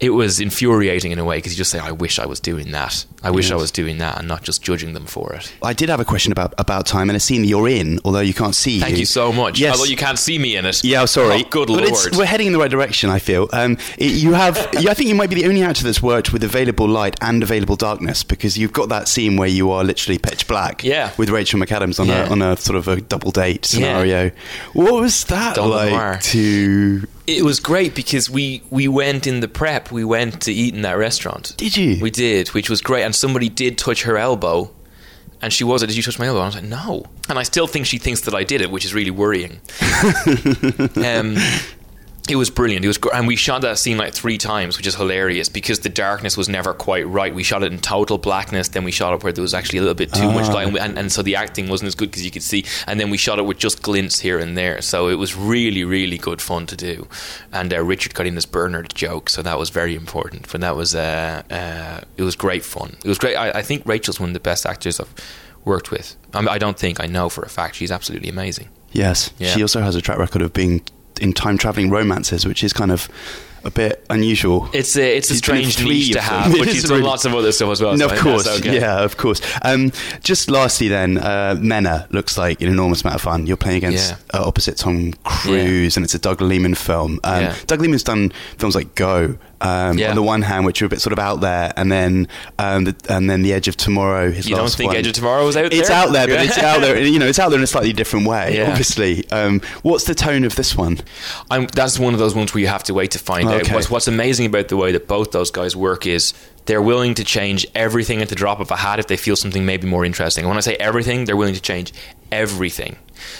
It was infuriating in a way because you just say, "I wish I was doing that. I wish I was doing that," and not just judging them for it. I did have a question about about time and a scene you're in, although you can't see. Thank you so much. Yes. Although you can't see me in it. Yeah, I'm sorry. Oh, good but lord. It's, we're heading in the right direction. I feel. Um, it- you have. yeah, I think you might be the only actor that's worked with available light and available darkness because you've got that scene where you are literally pitch black. Yeah. With Rachel McAdams on Yeah. a on a sort of a double date scenario. What was that Double like noir. to? It was great because we we went in the prep. We went to eat in that restaurant. Did you? We did, which was great. And somebody did touch her elbow, and she was. Did you touch my elbow? And I was like, no. And I still think she thinks that I did it, which is really worrying. um, it was brilliant. It was, and we shot that scene like three times, which is hilarious because the darkness was never quite right. We shot it in total blackness, then we shot it where there was actually a little bit too much light, and, and, so the acting wasn't as good because you could see. And then we shot it with just glints here and there, so it was really, really good fun to do. And uh, Richard got in this Bernard joke, so that was very important. But that was, uh, uh, it was great fun. It was great. I, I think Rachel's one of the best actors I've worked with. I, mean, I don't think I know for a fact. She's absolutely amazing. Yes. Yeah. She also has a track record of being in time traveling romances, which is kind of a bit unusual. It's a it's a strange niche to have, them. but It she's is really- lots of other stuff as well. No, so of I think that's course, okay. yeah, of course. Um, just lastly, then, uh, Mena looks like an enormous amount of fun. You're playing against Yeah. uh, opposite Tom Cruise, and it's a Doug Liman film. Um, Yeah. Doug Liman's done films like Go. Um, Yeah. On the one hand, which are a bit sort of out there, and then um, the, and then the Edge of Tomorrow. His You don't think one. Edge of Tomorrow was out there? It's out there, but it's out there. You know, it's out there in a slightly different way. Yeah. Obviously, um, what's the tone of this one? I'm, that's one of those ones where you have to wait to find out. What's, what's amazing about the way that both those guys work is they're willing to change everything at the drop of a hat if they feel something may be more interesting. When I say everything, they're willing to change everything.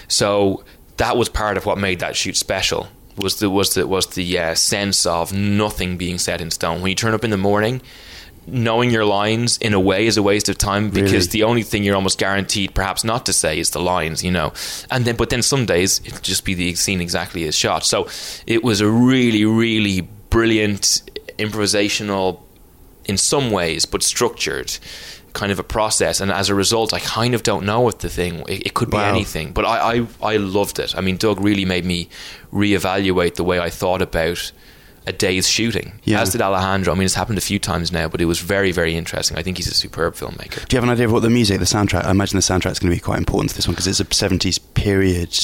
So that was part of what made that shoot special. Was the was the was the uh, sense of nothing being set in stone. When you turn up in the morning, knowing your lines in a way is a waste of time because Really? the only thing you're almost guaranteed perhaps not to say is the lines you know and then but then some days it'll just be the scene exactly as shot so it was a really really brilliant improvisational in some ways but structured kind of a process and as a result i kind of don't know what the thing it, it could be Wow. anything but I, I i loved it i mean doug really made me reevaluate the way i thought about a day's shooting Yeah. as did alejandro i mean it's happened a few times now but it was very very interesting i think he's a superb filmmaker Do you have an idea of what the music, the soundtrack? I imagine the soundtrack's going to be quite important to this one because it's a 70s period.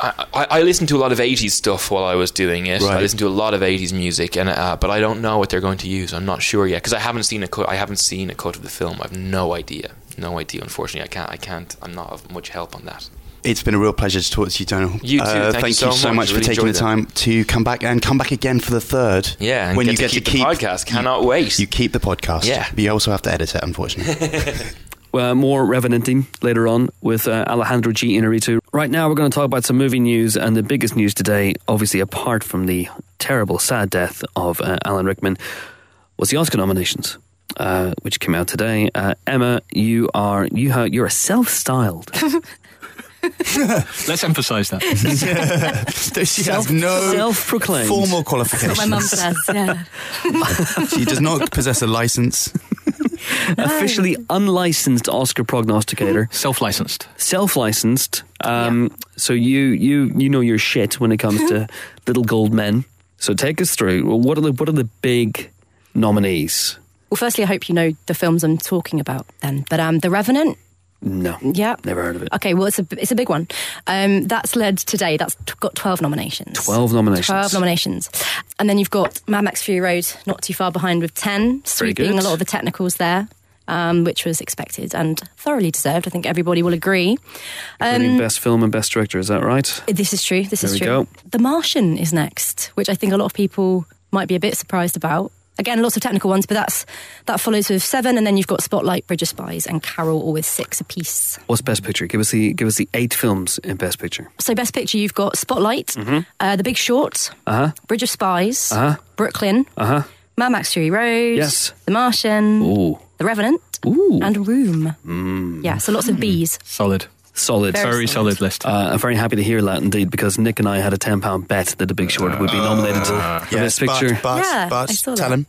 I, I, I listened to a lot of 80s stuff while I was doing it. Right. I listened to a lot of 80s music, and uh, but I don't know what they're going to use. I'm not sure yet because I haven't seen a cut. I haven't seen a cut of the film. I've no idea. No idea. Unfortunately, I can't. I can't. I'm not of much help on that. It's been a real pleasure to talk to you, Domhnall. You too. Uh, Thank you so you so much. much for Really taking the time to come back and come back again for the third. Yeah, and when get you to get keep to the keep podcast. Cannot wait. You keep the podcast. Yeah. but you also have to edit it, unfortunately. Uh, more Revenanting later on with uh, Alejandro G. Iñárritu. Right now, we're going to talk about some movie news, and the biggest news today, obviously, apart from the terrible, sad death of uh, Alan Rickman, was the Oscar nominations, uh, which came out today. Uh, Emma, you are you ha- you're a self-styled, Let's emphasise that. she Self- has no self-proclaimed. formal What my mum qualifications. says, yeah. she does not possess a license. officially unlicensed Oscar prognosticator, Self-licensed. self-licensed. Um, So you you you know your shit when it comes to little gold men. So take us through. Well, what are the what are the big nominees? Well, firstly, I hope you know the films I'm talking about then. But um, The Revenant, No. Yeah. Never heard of it. Okay, well, it's a it's a big one. Um, that's led today. That's t- got twelve nominations. 12 nominations. Twelve nominations, and then you've got Mad Max Fury Road not too far behind with ten, sweeping a lot of the technicals there, um, which was expected and thoroughly deserved. I think everybody will agree. Um, best film and best director. Is that right? this is true. This There is we true. go. The Martian is next, which I think a lot of people might be a bit surprised about. Again, lots of technical ones, but that's that follows with seven, and then you've got Spotlight, Bridge of Spies, and Carol, all with six apiece. What's best picture? Give us the give us the eight films in best picture. So, best picture, you've got Spotlight, uh, The Big Short, Uh huh. Bridge of Spies, Uh huh. Brooklyn, Uh huh. Mad Max Fury Road, Yes. The Martian, Ooh. The Revenant, Ooh. and Room. Yeah, so lots of B's. Solid. Solid. Very Very solid. solid list. Uh, I'm very happy to hear that indeed because Nick and I had a ten pound bet that The Big Short would be nominated for Yes, best picture. but, but, Yeah, but I saw tell that. him.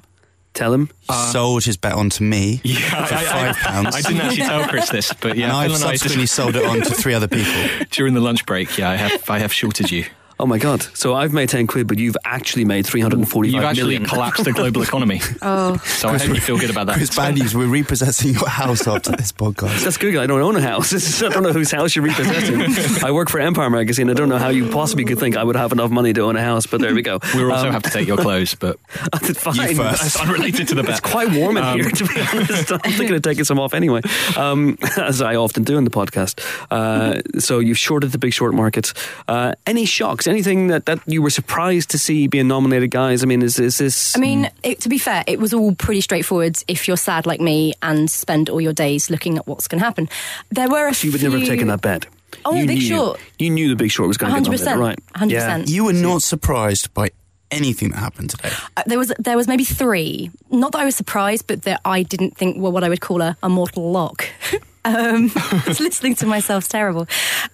Tell him. He sold his bet on to me yeah, for five pounds. I didn't actually tell Chris this, but yeah, and I've Phil and I subsequently sold it on to three other people. during the lunch break, yeah, I have I have shorted you. Oh my god! So I've made ten quid, but you've actually made three hundred and forty-five You've actually million. collapsed the global economy. Oh, So I hope you feel good about that. Chris Bad News, we're repossessing your house after this podcast. That's good. I don't own a house. Is- I don't know whose house you're repossessing. I work for Empire Magazine. I don't know how you possibly could think I would have enough money to own a house, but there we go. We also Um, have to take your clothes, but it's fine. You first. it's unrelated to the It's quite warm in here, to be honest. I'm thinking of taking some off anyway, um, as I often do in the podcast. Uh, so you've shorted the big short markets. Uh, any shocks? Anything that, that you were surprised to see being nominated, guys? I mean, is, is this. I mean, it, to be fair, it was all pretty straightforward if you're sad like me and spend all your days looking at what's going to happen. There were a you few. would never have taken that bet. Oh, you Big knew, Short. You knew the big short was going to get nominated, right? 100%. Yeah. You were not surprised by anything that happened today. Uh, there was there was maybe three. Not that I was surprised, but that I didn't think were what I would call a, a mortal lock. um, listening to myself's terrible.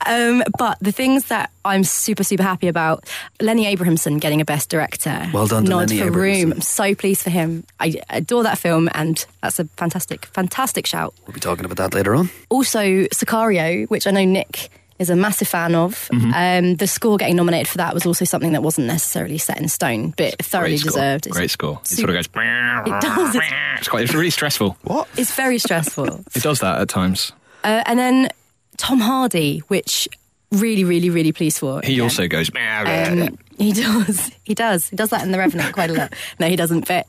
Um, but the things that I'm super super happy about: Lenny Abrahamson getting a Best Director. Well done Nod Lenny for Abrahamson. Room. I'm so pleased for him. I adore that film, and that's a fantastic fantastic shout. We'll be talking about that later on. Also, Sicario, which I know Nick is a massive fan of. Mm-hmm. Um, the score getting nominated for that was also something that wasn't necessarily set in stone, but thoroughly Great deserved. It's- Great score. It sort of goes. It does. It's, It's quite. It's really stressful. What? it's very stressful. It does that at times. Uh, and then Tom Hardy, which really, really, really pleased for. He again. also goes. Um, he does. He does. He does that in The Revenant quite a lot. No, he doesn't. But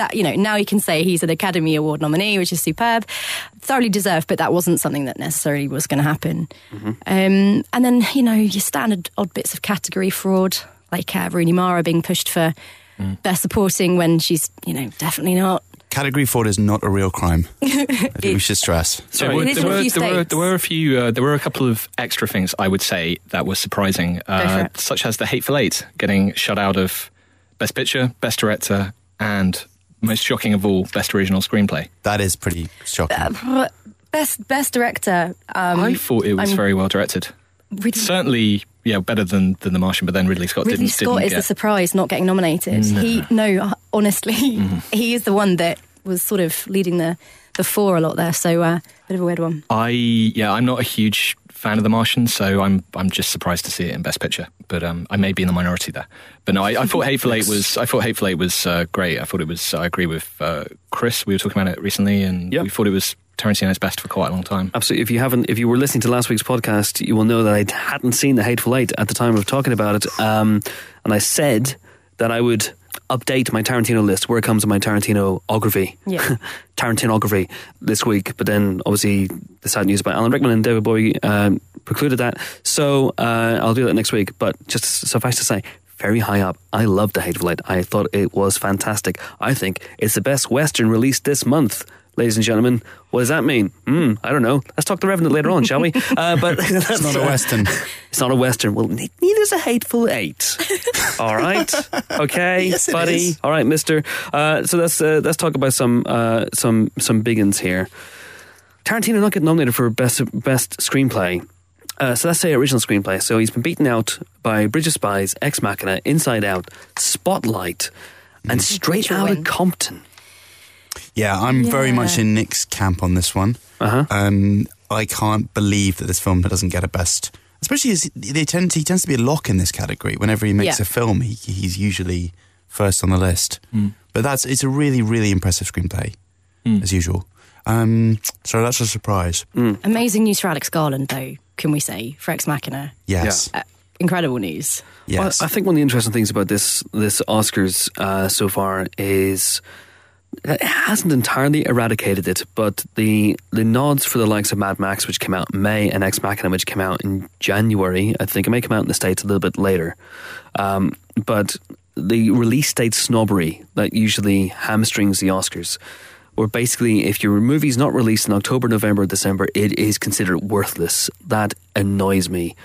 that, you know, now he can say he's an Academy Award nominee, which is superb. Thoroughly deserved, but that wasn't something that necessarily was going to happen. Um, and then, you know, your standard odd bits of category fraud, like uh, Rooney Mara being pushed for best supporting when she's, you know, definitely not. Category fraud is not a real crime. I think we should stress. There were, there, a were, there, were, there were a few. Uh, there were a couple of extra things I would say that were surprising, uh, such as the Hateful Eight getting shut out of Best Picture, Best Director, and most shocking of all, Best Original Screenplay. That is pretty shocking. Best best director. Um, I thought it was I'm- very well directed. Ridley, Certainly, yeah, better than, than The Martian. But then Ridley Scott Ridley didn't. Scott didn't is the surprise not getting nominated. He no, honestly, he is the one that was sort of leading the the four a lot there. So uh, bit of a weird one. I yeah, I'm not a huge fan of The Martian, so I'm I'm just surprised to see it in Best Picture. But um, I may be in the minority there. But no, I, I thought Hateful Eight was I thought Hateful Eight was uh, great. I thought it was. I agree with uh, Chris. We were talking about it recently, and Yep. we thought it was Tarantino's best for quite a long time. Absolutely. If you haven't, if you were listening to last week's podcast, you will know that I hadn't seen The Hateful Eight at the time of talking about it. Um, and I said that I would update my Tarantino list where it comes to my Tarantinoography. Yeah. Tarantinography this week. But then obviously the sad news about Alan Rickman and David Bowie um, precluded that. So uh, I'll do that next week. But just suffice to say, very high up. I loved The Hateful Eight. I thought it was fantastic. I think it's the best Western released this month. Ladies and gentlemen, what does that mean? Hmm, I don't know. Let's talk to Revenant later on, shall we? Uh, but It's not a Western. It's not a Western. Well, ne- neither's a Hateful Eight. All right, okay, Yes, it buddy. is. All right, Mister. Uh, so let's uh, let's talk about some uh, some some big uns here. Tarantino not getting nominated for best best screenplay. Uh, so let's say original screenplay. So he's been beaten out by Bridge of Spies, Ex Machina, Inside Out, Spotlight, and Straight will Outta win. Compton. Yeah, I'm very much in Nick's camp on this one. Uh-huh. Um, I can't believe that this film doesn't get a best. Especially as they tend to, he tends to be a lock in this category. Whenever he makes Yeah. a film, he, he's usually first on the list. But that's it's a really really impressive screenplay as usual. Um, so that's a surprise. Amazing news for Alex Garland, though, can we say, for Ex Machina? Yes. Uh, incredible news. Yes. Well, I think one of the interesting things about this this Oscars uh, so far is it hasn't entirely eradicated it, but the the nods for the likes of Mad Max, which came out in May, and Ex Machina, which came out in January. I think it may come out in the states a little bit later, um, but the release date snobbery that usually hamstrings the Oscars. Where basically, if your movie's not released in October, November, December, it is considered worthless. That annoys me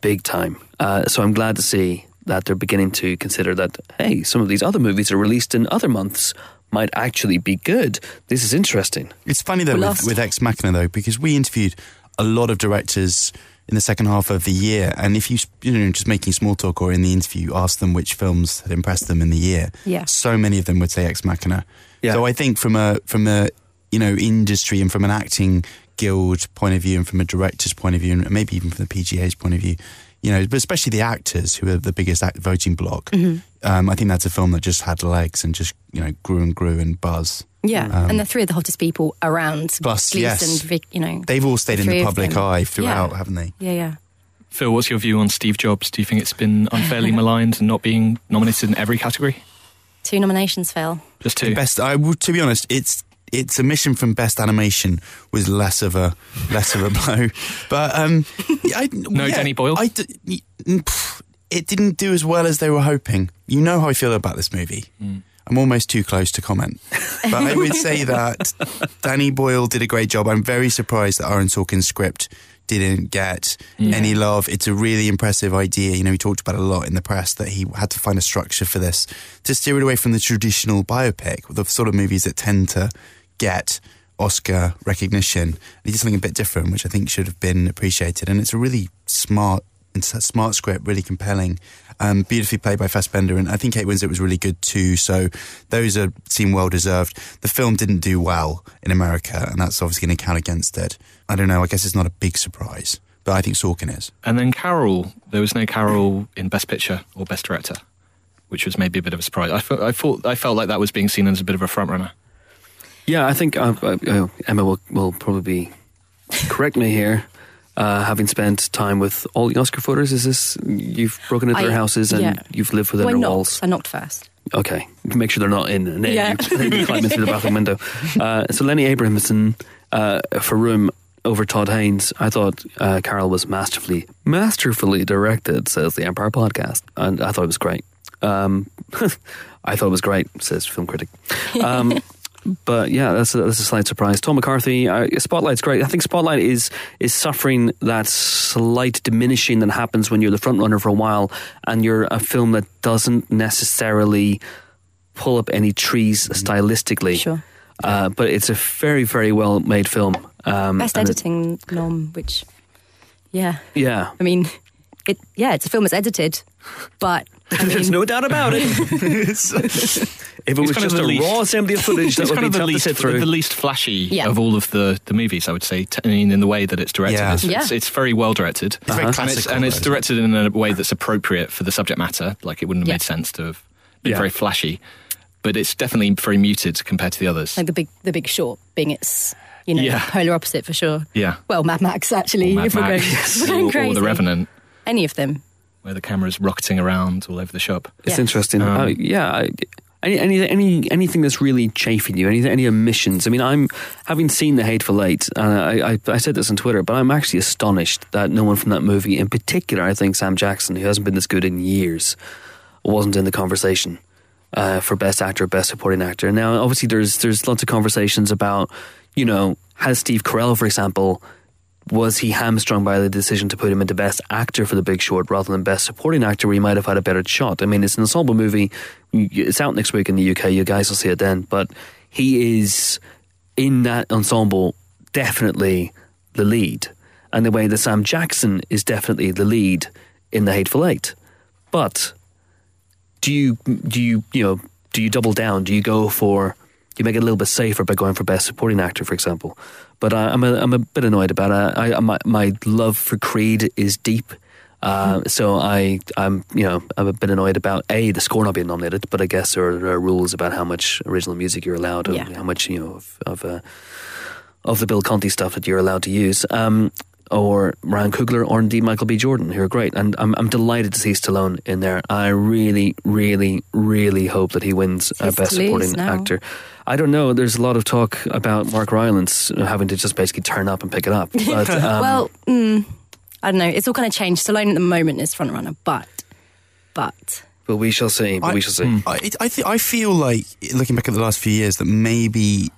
big time. Uh, so I'm glad to see that they're beginning to consider that, hey, some of these other movies are released in other months might actually be good. This is interesting. It's funny though with, lost. with Ex Machina though because we interviewed a lot of directors in the second half of the year, and if you you know just making small talk or in the interview ask them which films had impressed them in the year, Yeah. so many of them would say Ex Machina. Yeah. So I think from a from a you know industry and from an acting guild point of view and from a director's point of view and maybe even from the PGA's point of view, you know, but especially the actors who are the biggest act- voting block. Mm-hmm. Um, I think that's a film that just had legs and just you know grew and grew and buzz. Yeah, Um, and the three of the hottest people around. Plus, Gleeson, yes. Vic, you know. They've all stayed the in the public eye throughout, Yeah. haven't they? Yeah, yeah. Phil, what's your view on Steve Jobs? Do you think it's been unfairly maligned and not being nominated in every category? Two nominations, Phil. Just The two. best. I would, to be honest, it's its omission from best animation was less of a less of a blow. But um, I, No Danny Boyle? I d- y- pff, it didn't do as well as they were hoping. You know how I feel about this movie. Hmm. I'm almost too close to comment, but I would say that Danny Boyle did a great job. I'm very surprised that Aaron Sorkin's script didn't get any love. It's a really impressive idea. You know, he talked about it a lot in the press that he had to find a structure for this to steer it away from the traditional biopic, the sort of movies that tend to get Oscar recognition. He did something a bit different, which I think should have been appreciated. And it's a really smart, it's a smart script, really compelling, um, beautifully played by Fassbender. And I think Kate Winslet was really good too. So those are seem well deserved. The film didn't do well in America, and that's obviously going to count against it. I don't know. I guess it's not a big surprise, but I think Sorkin is. And then Carol, there was no Carol in Best Picture or Best Director, which was maybe a bit of a surprise. I, fe- I thought I felt like that was being seen as a bit of a front runner. Yeah, I think uh, uh, Emma will, will probably correct me here. Uh, having spent time with all the Oscar voters, is this you've broken into I- their houses and yeah. you've lived within Well, their knocked. walls? I knocked first. Okay, make sure they're not in, and then Yeah. you, you climb in through the bathroom window. Uh, so Lenny Abrahamson uh, for Room over Todd Haynes. I thought uh, Carol was masterfully, masterfully directed. Says the Empire Podcast, and I thought it was great. Um, I thought it was great. Says film critic. Um, but yeah, that's a, that's a slight surprise. Tom McCarthy, uh, Spotlight's great. I think Spotlight is is suffering that slight diminishing that happens when you're the front runner for a while and you're a film that doesn't necessarily pull up any trees stylistically. Sure. Uh, but it's a very, very well made film. Um, Best and it- editing nom, which, yeah. yeah. I mean, it. Yeah, it's a film that's edited, but I mean, There's no doubt about it. if it was just a least- raw assembly of footage, that would kind be of the to least, sit through. the least flashy Yeah. of all of the, the movies, I would say. T- I mean, in the way that it's directed, Yeah. it's, Yeah. it's, it's very well directed, very and it's, classical, and it's though, isn't directed in a way that's appropriate for the subject matter. Like it wouldn't have Yeah. made sense to have been Yeah. very flashy, but it's definitely very muted compared to the others. like the big, the Big Short being its, you know, Yeah. polar opposite for sure. yeah, Well, Mad Max actually. or Mad if we're going, Max, we're going or, crazy. or The Revenant, Any of them. Where the camera's rocketing around all over the shop. It's Yeah. interesting. Um, uh, yeah. I- Any, any, any, anything that's really chafing you, any, any omissions. I mean, I'm having seen The Hateful Eight, and I, I, I said this on Twitter, but I'm actually astonished that no one from that movie, in particular, I think Sam Jackson, who hasn't been this good in years, wasn't in the conversation uh, for Best Actor, Best Supporting Actor. Now, obviously, there's there's lots of conversations about, you know, has Steve Carell, for example, was he hamstrung by the decision to put him into Best Actor for The Big Short rather than Best Supporting Actor, where he might have had a better shot? I mean, it's an ensemble movie. It's out next week in the UK. You guys will see it then. But he is in that ensemble definitely the lead, and the way that Sam Jackson is definitely the lead in The Hateful Eight. But do you do you you know do you double down? Do you go for you make it a little bit safer by going for best supporting actor, for example? But uh, I'm a I'm a bit annoyed about it. I, I my my love for Creed is deep. Uh, so I I'm you know I'm a bit annoyed about a the score not being nominated, but I guess there are, there are rules about how much original music you're allowed and Yeah. how much you know of, of uh, of the Bill Conti stuff that you're allowed to use. Um, or Ryan Coogler, or indeed Michael B. Jordan, who are great. And I'm, I'm delighted to see Stallone in there. I really, really, really hope that he wins uh, Best Supporting now. Actor. I don't know. There's a lot of talk about Mark Rylance having to just basically turn up and pick it up. But, um, well, mm, I don't know. It's all kind of changed. Stallone at the moment is front runner, but but but we shall see. But I- we shall see. I, it- I, th- I feel like looking back at the last few years that maybe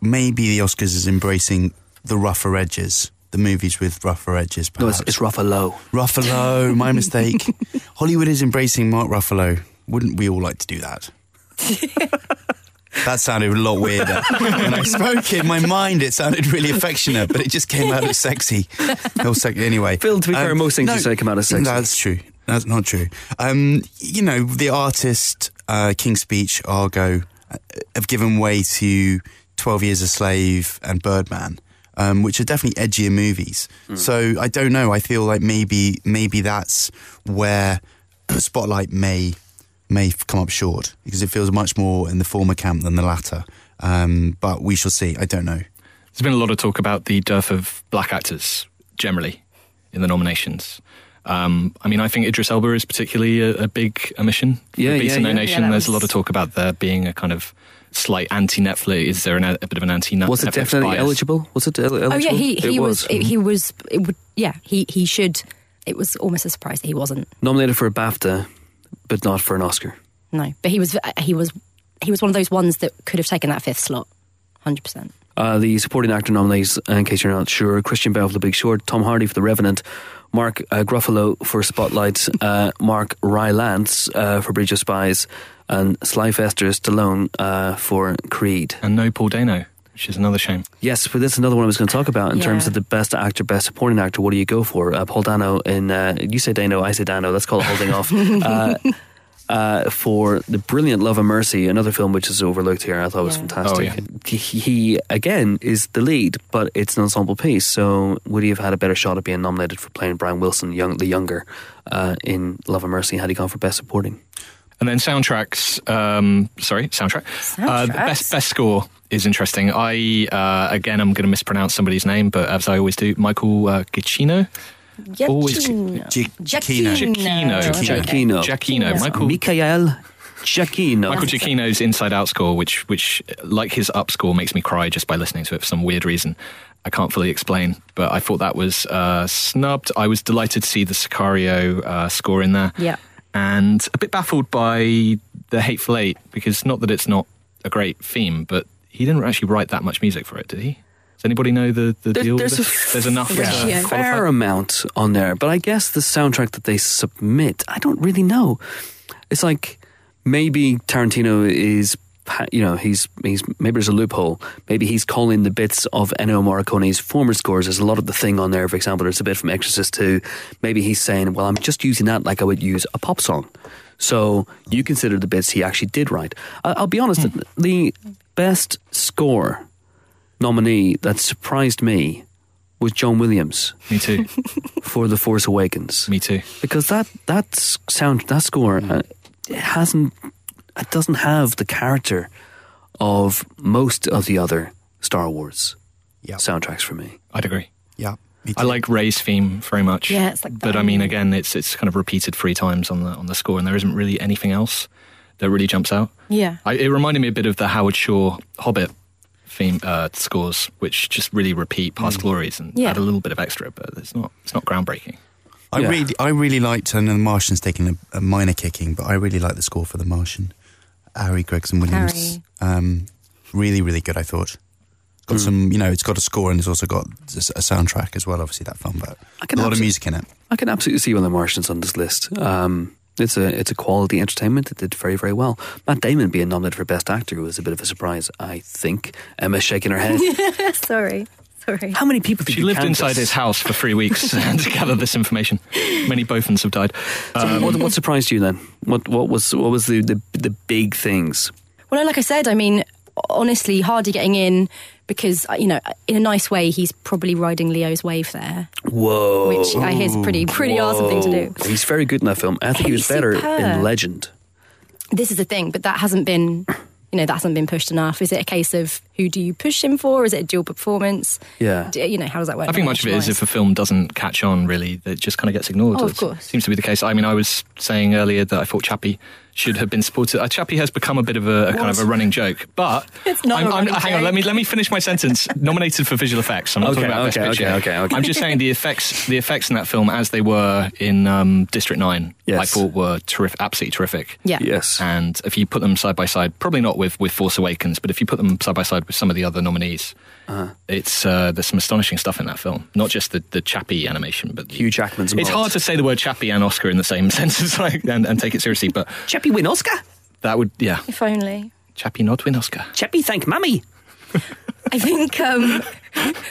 maybe the Oscars is embracing the rougher edges, the movies with rougher edges. No, Perhaps. it's, it's Ruffalo. Ruffalo, my mistake. Hollywood is embracing Mark Ruffalo. Wouldn't we all like to do that? that sounded a lot weirder. when I spoke in my mind, it sounded really affectionate, but it just came out as sexy. No, sec- anyway. Phil, to be fair, most things you say come out as sexy. That's true. That's not true. Um, you know, the artist, uh, King's Speech, Argo, uh, have given way to 12 Years a Slave and Birdman. Um, which are definitely edgier movies. So I don't know. I feel like maybe maybe that's where Spotlight may may come up short because it feels much more in the former camp than the latter. Um, but we shall see. I don't know. There's been a lot of talk about the dearth of black actors generally in the nominations. Um, I mean, I think Idris Elba is particularly a, a big omission. Yeah, yeah, yeah. Nation. Yeah, that There's a lot of talk about there being a kind of slight anti-Netflix. Is there an, a bit of an anti-Netflix Was it definitely bias? eligible? Was it eligible? oh yeah, he It he was, was. he was it would yeah he he should. It was almost a surprise that he wasn't. nominated for a BAFTA, but not for an Oscar. No, but he was he was he was one of those ones that could have taken that fifth slot, hundred percent. Uh, the supporting actor nominees, uh, in case you're not sure, Christian Bale for The Big Short, Tom Hardy for The Revenant, Mark uh, Gruffalo for Spotlight, uh, Mark Rylance uh, for Bridge of Spies, and Sly Fester Stallone uh, for Creed. And no Paul Dano, which is another shame. Yes, but this is another one I was going to talk about in Yeah. terms of the best actor, best supporting actor. What do you go for? Uh, Paul Dano in uh, you say Dano, I say Dano. Let's call it holding off. Uh, uh, for the brilliant Love and Mercy, another film which is overlooked here. I thought was fantastic. Oh, yeah. he, he again is the lead, but it's an ensemble piece. So would he have had a better shot at being nominated for playing Brian Wilson, young, the younger, uh, in Love and Mercy? Had he gone for best supporting? And then soundtracks. Um, sorry, soundtrack. Uh, the Soundtracks. best best score is interesting. I uh, again, I'm going to mispronounce somebody's name, but as I always do, Michael uh, Giacchino. Always- Giacchino. Giacchino. Giacchino. Giacchino. Giacchino. Michael. Michael Giacchino. Michael Giacchino's Inside Out score, which, which, like his Up score, makes me cry just by listening to it for some weird reason. I can't fully explain, but I thought that was uh, snubbed. I was delighted to see the Sicario uh, score in there. Yeah. And a bit baffled by the Hateful Eight, because not that it's not a great theme, but he didn't actually write that much music for it, did he? Does anybody know the, the There- deal? there's with a there's enough. Yeah. to Yeah. fair amount on there, but I guess the soundtrack that they submit, I don't really know. It's like maybe Tarantino is, pa- you know, he's he's maybe there's a loophole. Maybe he's calling the bits of Ennio Morricone's former scores. There's a lot of the thing on there. For example, there's a bit from Exorcist 2. Maybe he's saying, well, I'm just using that like I would use a pop song. So you consider the bits he actually did write. I'll be honest, the best score nominee that surprised me was John Williams Me too. for The Force Awakens Me too. because that that sound that score uh, hasn't it doesn't have the character of most of the other Star Wars Yeah. soundtracks for me. I'd agree. Yeah. I like Rey's theme very much. Yeah, it's like But I mean, again, it's it's kind of repeated three times on the on the score, and there isn't really anything else that really jumps out. Yeah. I, it reminded me a bit of the Howard Shore Hobbit theme uh, scores, which just really repeat past glories and Yeah. add a little bit of extra, but it's not it's not groundbreaking. I Yeah. really, I really liked, and The Martian's taking a, a minor kicking, but I really like the score for The Martian. Harry Gregson Williams, um, really, really good. I thought. It's got some, you know, it's got a score and it's also got a soundtrack as well. Obviously, that film, but I can a lot of music in it. I can absolutely see one of the Martians on this list. Um, it's a it's a quality entertainment. It did very very well. Matt Damon being nominated for Best Actor was a bit of a surprise. I think Emma's shaking her head. Sorry. Sorry. How many people? Did She you lived canvass? inside his house for three weeks to gather this information. Many Bothans have died. So what, what surprised you then? What what was what was the the, the big things? Well, like I said, I mean, honestly, Hardy getting in because uh, you know, in a nice way, he's probably riding Leo's wave there, Whoa! which I hear is a pretty pretty awesome thing to do. He's very good in that film. I think he was He's better in. Legend. This is the thing, but that hasn't been, you know, that hasn't been pushed enough. Is it a case of who do you push him for? Is it a dual performance? Yeah. Do- you know, how does that work? I think much of it is if a film doesn't catch on, really, it just kind of gets ignored. Oh, of It course. Seems to be the case. I mean, I was saying earlier that I thought Chappie should have been supported. Uh, Chappie has become a bit of a, a kind of a running joke, but It's not I'm, a I'm- running hang on, let me let me finish my sentence. Nominated for visual effects. I'm not Okay, talking about okay, best picture. okay, okay, okay. I'm just saying the effects, the effects in that film, as they were in um, District Nine, Yes. I thought were terrific, absolutely terrific. Yeah. Yes. And if you put them side by side, probably not with, with Force Awakens, but if you put them side by side with some of the other nominees, Uh-huh. it's uh, there's some astonishing stuff in that film. Not just the, the Chappie animation, but the, Hugh Jackman's It's hard to say the word Chappie and Oscar in the same sentence like, and, and take it seriously, but Chappie win Oscar. that would yeah, If only. Chappie not win Oscar. Chappie thank mammy. I think um,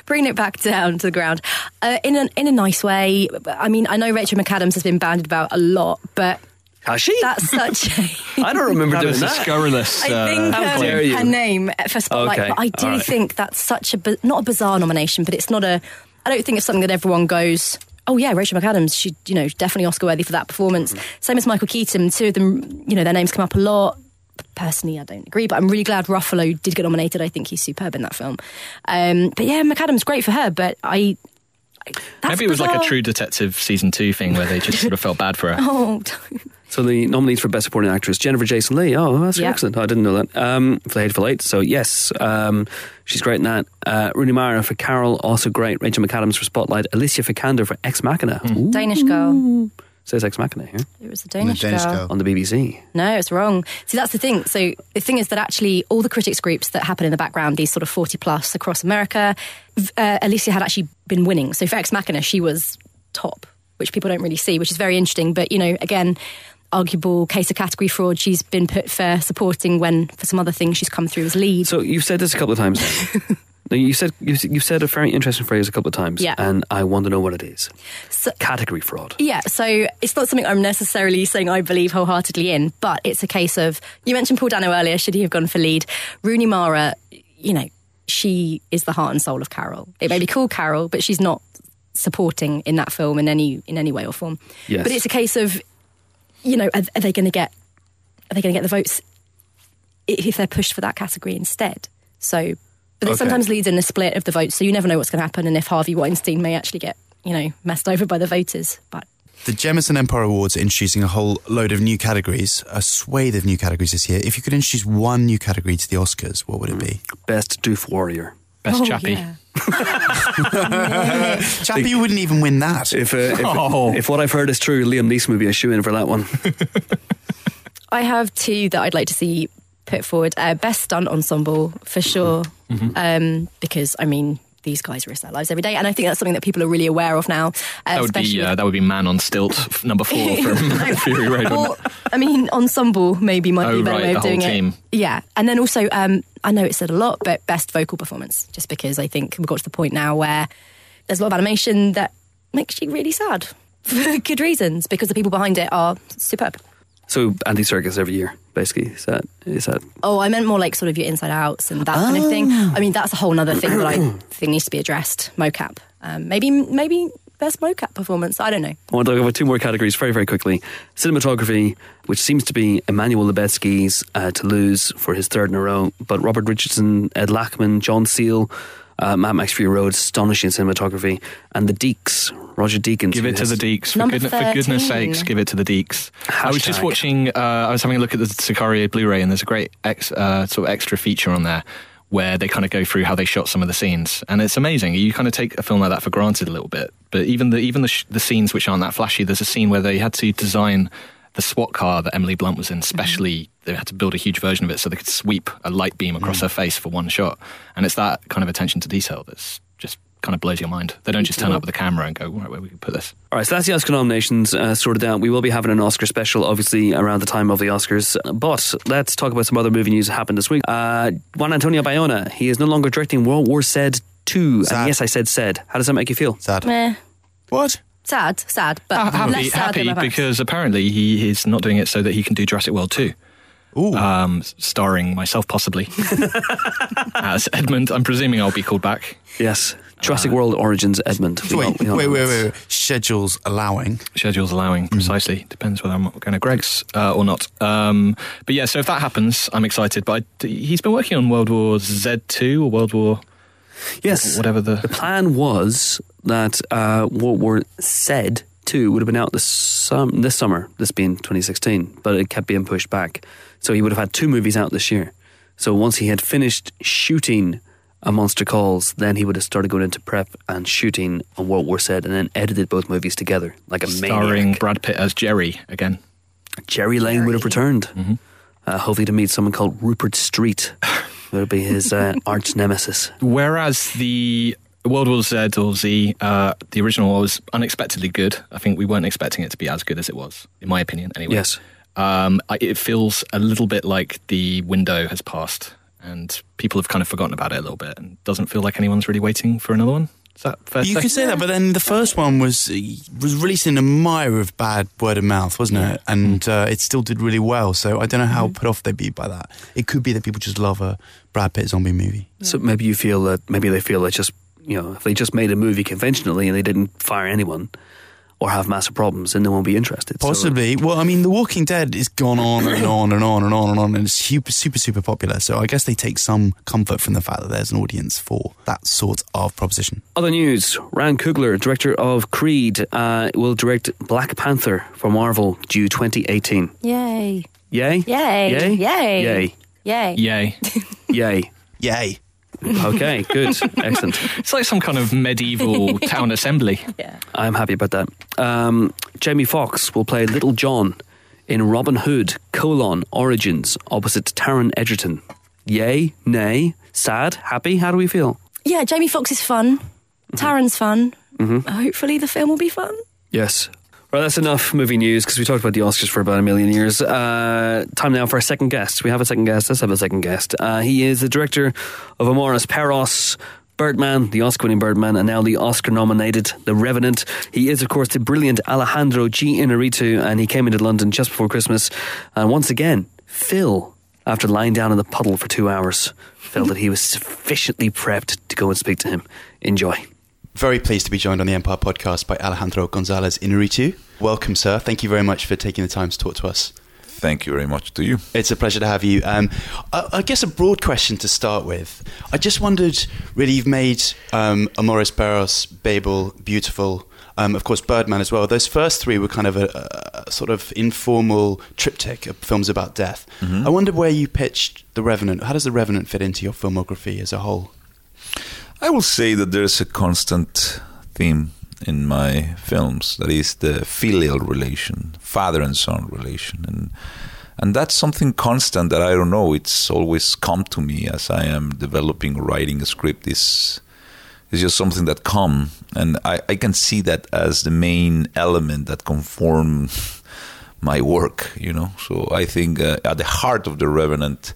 bringing it back down to the ground uh, in a in a nice way. I mean, I know Rachel McAdams has been bandied about a lot, but Has she? that's such. A, I don't remember That doing is a that. scurrilous. I uh, think How um, her name for Spotlight, Okay, but I do all right. think that's such a not a bizarre nomination, but it's not a. I don't think it's something that everyone goes. Oh yeah, Rachel McAdams. She, you know, definitely Oscar worthy for that performance. Mm-hmm. Same as Michael Keaton. Two of them, you know, their names come up a lot. Personally, I don't agree, but I'm really glad Ruffalo did get nominated. I think he's superb in that film. Um, but yeah, McAdams great for her, but I. I that's Maybe it was like a. True Detective season two thing where they just sort of felt bad for her. Oh, So the nominees for Best Supporting Actress, Jennifer Jason Leigh. Oh, that's Yeah. excellent. I didn't know that. Um, for The Hateful Eight. So yes, um, she's great in that. Uh, Rooney Mara for Carol, also great. Rachel McAdams for Spotlight. Alicia Vikander for Ex Machina. Ooh, Danish girl. Says Ex Machina here It was the Danish, Danish girl. girl. on the BBC. No, it's wrong. See, that's the thing. So the thing is that actually all the critics groups that happen in the background, these sort of 40 plus across America, uh, Alicia had actually been winning. So for Ex Machina, she was top, which people don't really see, which is very interesting. But, you know, again, arguable case of category fraud. She's been put for supporting when for some other things she's come through as lead. So you've said this a couple of times. now. You said you you said a very interesting phrase a couple of times, Yeah. and I want to know what it is. So- Category fraud. Yeah, so it's not something I'm necessarily saying I believe wholeheartedly in, but it's a case of you mentioned Paul Dano earlier. Should he have gone for lead? Rooney Mara, you know, she is the heart and soul of Carol. It may be called Carol, but she's not supporting in that film in any in any way or form. Yes. But it's a case of, you know, are, are they going to get are they going to get the votes if they're pushed for that category instead? So, but it Okay. sometimes leads in a split of the votes, so you never know what's going to happen, and if Harvey Weinstein may actually get you know messed over by the voters, but. The Jameson Empire Awards are introducing a whole load of new categories, a swathe of new categories this year. If you could introduce one new category to the Oscars, what would it be? Best Doof Warrior. Best Oh, Chappie. yeah. Chappie wouldn't even win that. If, uh, if, Oh. if what I've heard is true, Liam Neeson would be a shoe in for that one. I have two that I'd like to see put forward. Uh, best stunt ensemble for sure, um, because I mean these guys risk their lives every day, and I think that's something that people are really aware of now. Uh, That would be uh, that would be Man on Stilt number four from Fury Road. or. I mean, ensemble maybe might be Oh, a better right, way of doing team. it. Yeah, and then also, um, I know it said a lot, but best vocal performance, just because I think we've got to the point now where there's a lot of animation that makes you really sad for good reasons, because the people behind it are superb. So Andy Serkis every year, basically. Is that is that Oh, I meant more like sort of your inside outs and that kind of thing. I mean, that's a whole other thing that I think needs to be addressed. Mocap, um, maybe maybe best mocap performance. I don't know. I want to talk about two more categories very, very quickly. Cinematography, which seems to be Emmanuel Lubezki's uh, to lose for his third in a row, but Robert Richardson, Ed Lachman, John Seale, uh, Mad Max Fury Road, astonishing cinematography, and the Deeks, Roger Deakins. Give it to the Deeks. For, goodness, for goodness sakes, give it to the Deeks. I was just watching, uh, I was having a look at the Sicario Blu ray, and there's a great ex, uh, sort of extra feature on there where they kind of go through how they shot some of the scenes. And it's amazing. You kind of take a film like that for granted a little bit. But even the, even the, sh- the scenes which aren't that flashy, there's a scene where they had to design the SWAT car that Emily Blunt was in, specially, they had to build a huge version of it so they could sweep a light beam across her face for one shot. And it's that kind of attention to detail that's just kind of blows your mind. They don't just turn up with a camera and go, right, where we can put this. All right, so that's the Oscar nominations uh, sorted out. We will be having an Oscar special, obviously, around the time of the Oscars. But let's talk about some other movie news that happened this week. Uh, Juan Antonio Bayona, he is no longer directing World War Z 2. Sad. And yes, I said said. How does that make you feel? Sad. Meh. What? Sad, sad, but Ha- happy, less sad happy than because apparently he is not doing it so that he can do Jurassic World 2. Ooh. Um, starring myself possibly as Edmund. I'm presuming I'll be called back. Yes. Jurassic World Origins Edmund. We Wait, all- we all wait, wait, wait, wait. Schedules allowing. schedules allowing precisely depends whether I'm going to Greg's uh, or not. Um, but yeah, so if that happens, I'm excited. But I, he's been working on World War Z two or World War Yes. whatever the The plan was that uh, World War Z two would have been out this sum- this summer, this being 2016, but it kept being pushed back. So he would have had two movies out this year. So once he had finished shooting a Monster Calls, then he would have started going into prep and shooting on World War Z, and then edited both movies together like a starring maniac. Brad Pitt as Jerry again. Gerry Lane would have returned, Mm-hmm. uh, hopefully to meet someone called Rupert Street. That would be his uh, arch nemesis. Whereas the World War Z or Z, uh, the original was unexpectedly good. I think we weren't expecting it to be as good as it was, in my opinion. Anyway, Yes. Um, I, it feels a little bit like the window has passed, and people have kind of forgotten about it a little bit, and doesn't feel like anyone's really waiting for another one. Is that fair? You say? could say that, but then the first one was was released in a mire of bad word of mouth, wasn't it? And uh, it still did really well. So I don't know how put off they'd be by that. It could be that people just love a Brad Pitt zombie movie. So maybe you feel that maybe they feel that just you know if they just made a movie conventionally and they didn't fire anyone or have massive problems, then they won't be interested. So- Possibly. well, I mean, The Walking Dead has gone on and on and on and on and on, and it's super, super, super popular. So I guess they take some comfort from the fact that there's an audience for that sort of proposition. other news: Ryan Coogler, director of Creed, uh, will direct Black Panther for Marvel due 2018. Yay. Yay! Yay. Yay! Yay. Yay! Yay. Yay! Yay! Yay! Okay, good, excellent. it's like some kind of medieval town assembly. Yeah. I'm happy about that. Um, Jamie Foxx will play Little John in Robin Hood: colon Origins opposite Taron Egerton. Yay! Nay! Sad? Happy? How do we feel? Yeah, Jamie Foxx is fun. Mm-hmm. Taron's fun. Hopefully the film will be fun. Yes. Well, that's enough movie news because we talked about the Oscars for about a million years. Uh, time now for our second guest. We have a second guest. Let's have a second guest. Uh, he is the director of Amores Perros, Birdman, the Oscar winning Birdman, and now the Oscar nominated The Revenant. He is, of course, the brilliant Alejandro G. Iñárritu, and he came into London just before Christmas. And once again, Phil, after lying down in the puddle for two hours, felt that he was sufficiently prepped to go and speak to him. Enjoy. Very pleased to be joined on the Empire podcast by Alejandro González Iñárritu. Welcome, sir. Thank you very much for taking the time to talk to us. Thank you very much to you. It's a pleasure to have you. Um, I, I guess a broad question to start with. I just wondered, really, you've made um, Amores Perros, Babel, Biutiful, um, of course, Birdman as well. Those first three were kind of a, a sort of informal triptych of films about death. I wonder where you pitched The Revenant. How does The Revenant fit into your filmography as a whole? I will say that there's a constant theme in my films that is the filial relation, father and son relation, and and that's something constant that I don't know. It's always come to me as I am developing writing a script. Is is just something that come, and I, I can see that as the main element that conform my work. You know, so I think uh, at the heart of the Revenant,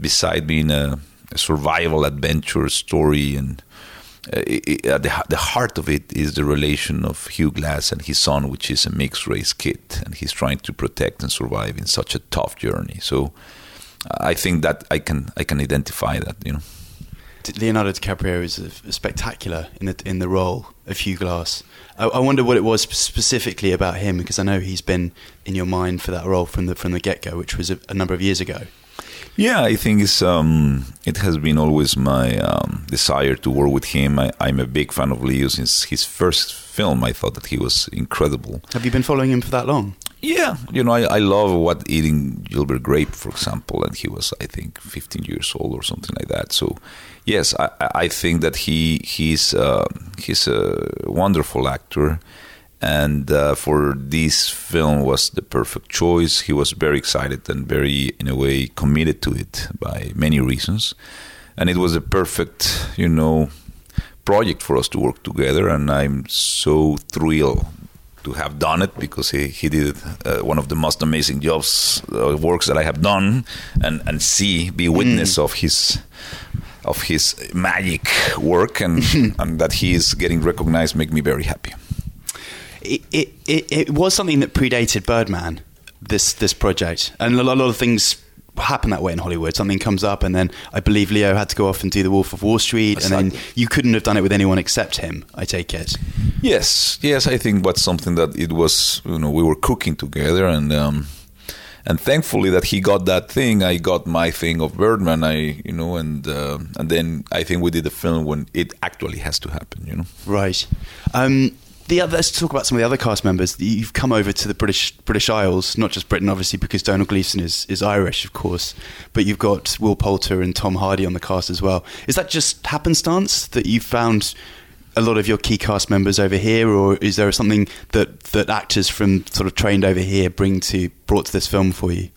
beside being a survival adventure story and uh, i i- at the, the heart of it is the relation of Hugh Glass and his son, which is a mixed race kid, and he's trying to protect and survive in such a tough journey. So, I think that I can I can identify that. You know, Leonardo DiCaprio is uh, spectacular in the in the role of Hugh Glass. I, I wonder what it was specifically about him because I know he's been in your mind for that role from the from the get go, which was a, a number of years ago. Yeah, I think it's um, it has been always my um, desire to work with him. I, I'm a big fan of Leo since his first film. I thought that he was incredible. Have you been following him for that long? Yeah, you know, I, I love what eating Gilbert Grape, for example, and he was, I think, 15 years old or something like that. So, yes, I, I think that he he's uh, he's a wonderful actor, and uh, for this film was the perfect choice. He was very excited and very, in a way, committed to it by many reasons, and it was a perfect, you know, project for us to work together. And I'm so thrilled to have done it because he, he did uh, one of the most amazing jobs uh, works that I have done and and see be witness of his of his magic work and and that he is getting recognized make me very happy. It, it, it, it was something that predated Birdman. This this project and a lot, a lot of things happen that way in Hollywood. Something comes up, and then I believe Leo had to go off and do The Wolf of Wall Street, and then you couldn't have done it with anyone except him. I take it. Yes, yes, I think that's something that it was. You know, we were cooking together, and um, and thankfully that he got that thing. I got my thing of Birdman. I, you know, and uh, and then I think we did the film when it actually has to happen. You know, Right. Um, the other, let's talk about some of the other cast members. You've come over to the British British Isles, not just Britain, obviously, because Domhnall Gleeson is, is Irish, of course. But you've got Will Poulter and Tom Hardy on the cast as well. Is that just happenstance that you found a lot of your key cast members over here, or is there something that, that actors from sort of trained over here bring to brought to this film for you?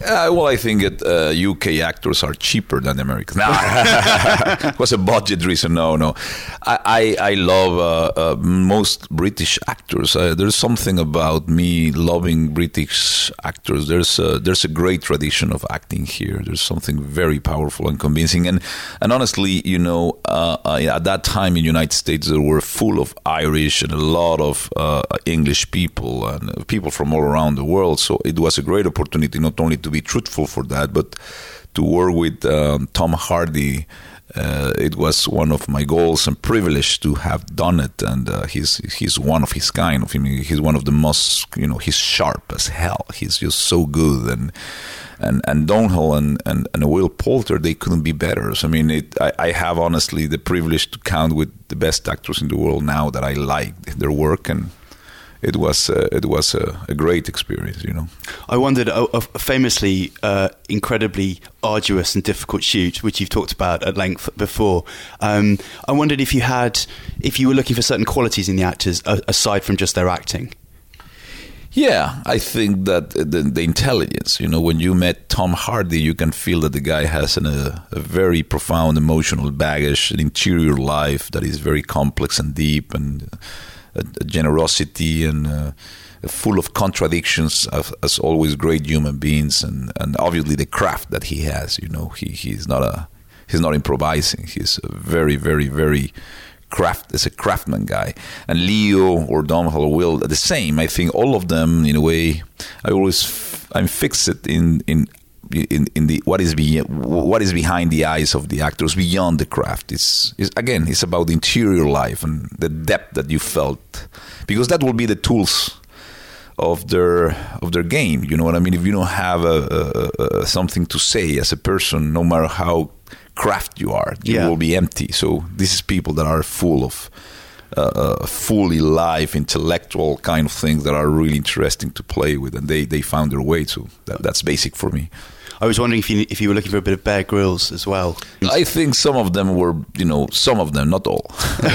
Well, I think that uh, UK actors are cheaper than Americans. No, it was a budget reason. No, no. I, I, I love uh, uh, most British actors. Uh, there's something about me loving British actors. There's a, there's a great tradition of acting here. There's something very powerful and convincing. And and honestly, you know, uh, at that time in the United States, there were full of Irish and a lot of English people and people from all around the world. So it was a great opportunity not only to be truthful for that, but to work with um, Tom Hardy. Uh, it was one of my goals and privilege to have done it, and uh, he's he's one of his kind. Of him, he's one of the most you know. He's sharp as hell. He's just so good, and and and Domhnall and, and, and Will Poulter they couldn't be better. So I mean, it, I, I have honestly the privilege to count with the best actors in the world now that I like their work and it was uh, it was a, a, great experience, you know. I wondered, a, a famously uh, incredibly arduous and difficult shoot, which you've talked about at length before. Um, I wondered if you had, if you were looking for certain qualities in the actors aside from just their acting. Yeah, I think that the, the, intelligence, you know, when you met Tom Hardy, you can feel that the guy has an, a, a, very profound emotional baggage, an interior life that is very complex and deep, and generosity and uh, full of contradictions of, as always great human beings and, and obviously the craft that he has you know he, he's not a he's not improvising. He's a very very very craft is a craftsman guy. And leo or domhnall will the same i think all of them in a way i always f- i'm fixed in in in, in the what is be, what is behind the eyes of the actors beyond the craft. It's, it's again, it's about the interior life and the depth that you felt, because that will be the tools of their of their game. You know what I mean? If you don't have a, a, a something to say as a person, no matter how craft you are, you yeah. will be empty. So this is people that are full of. Uh, uh, fully live intellectual kind of things that are really interesting to play with and they, they found their way to. that, that's basic for me I was wondering if you if you were looking for a bit of Bear Grylls as well. I think some of them were, you know, some of them, not all,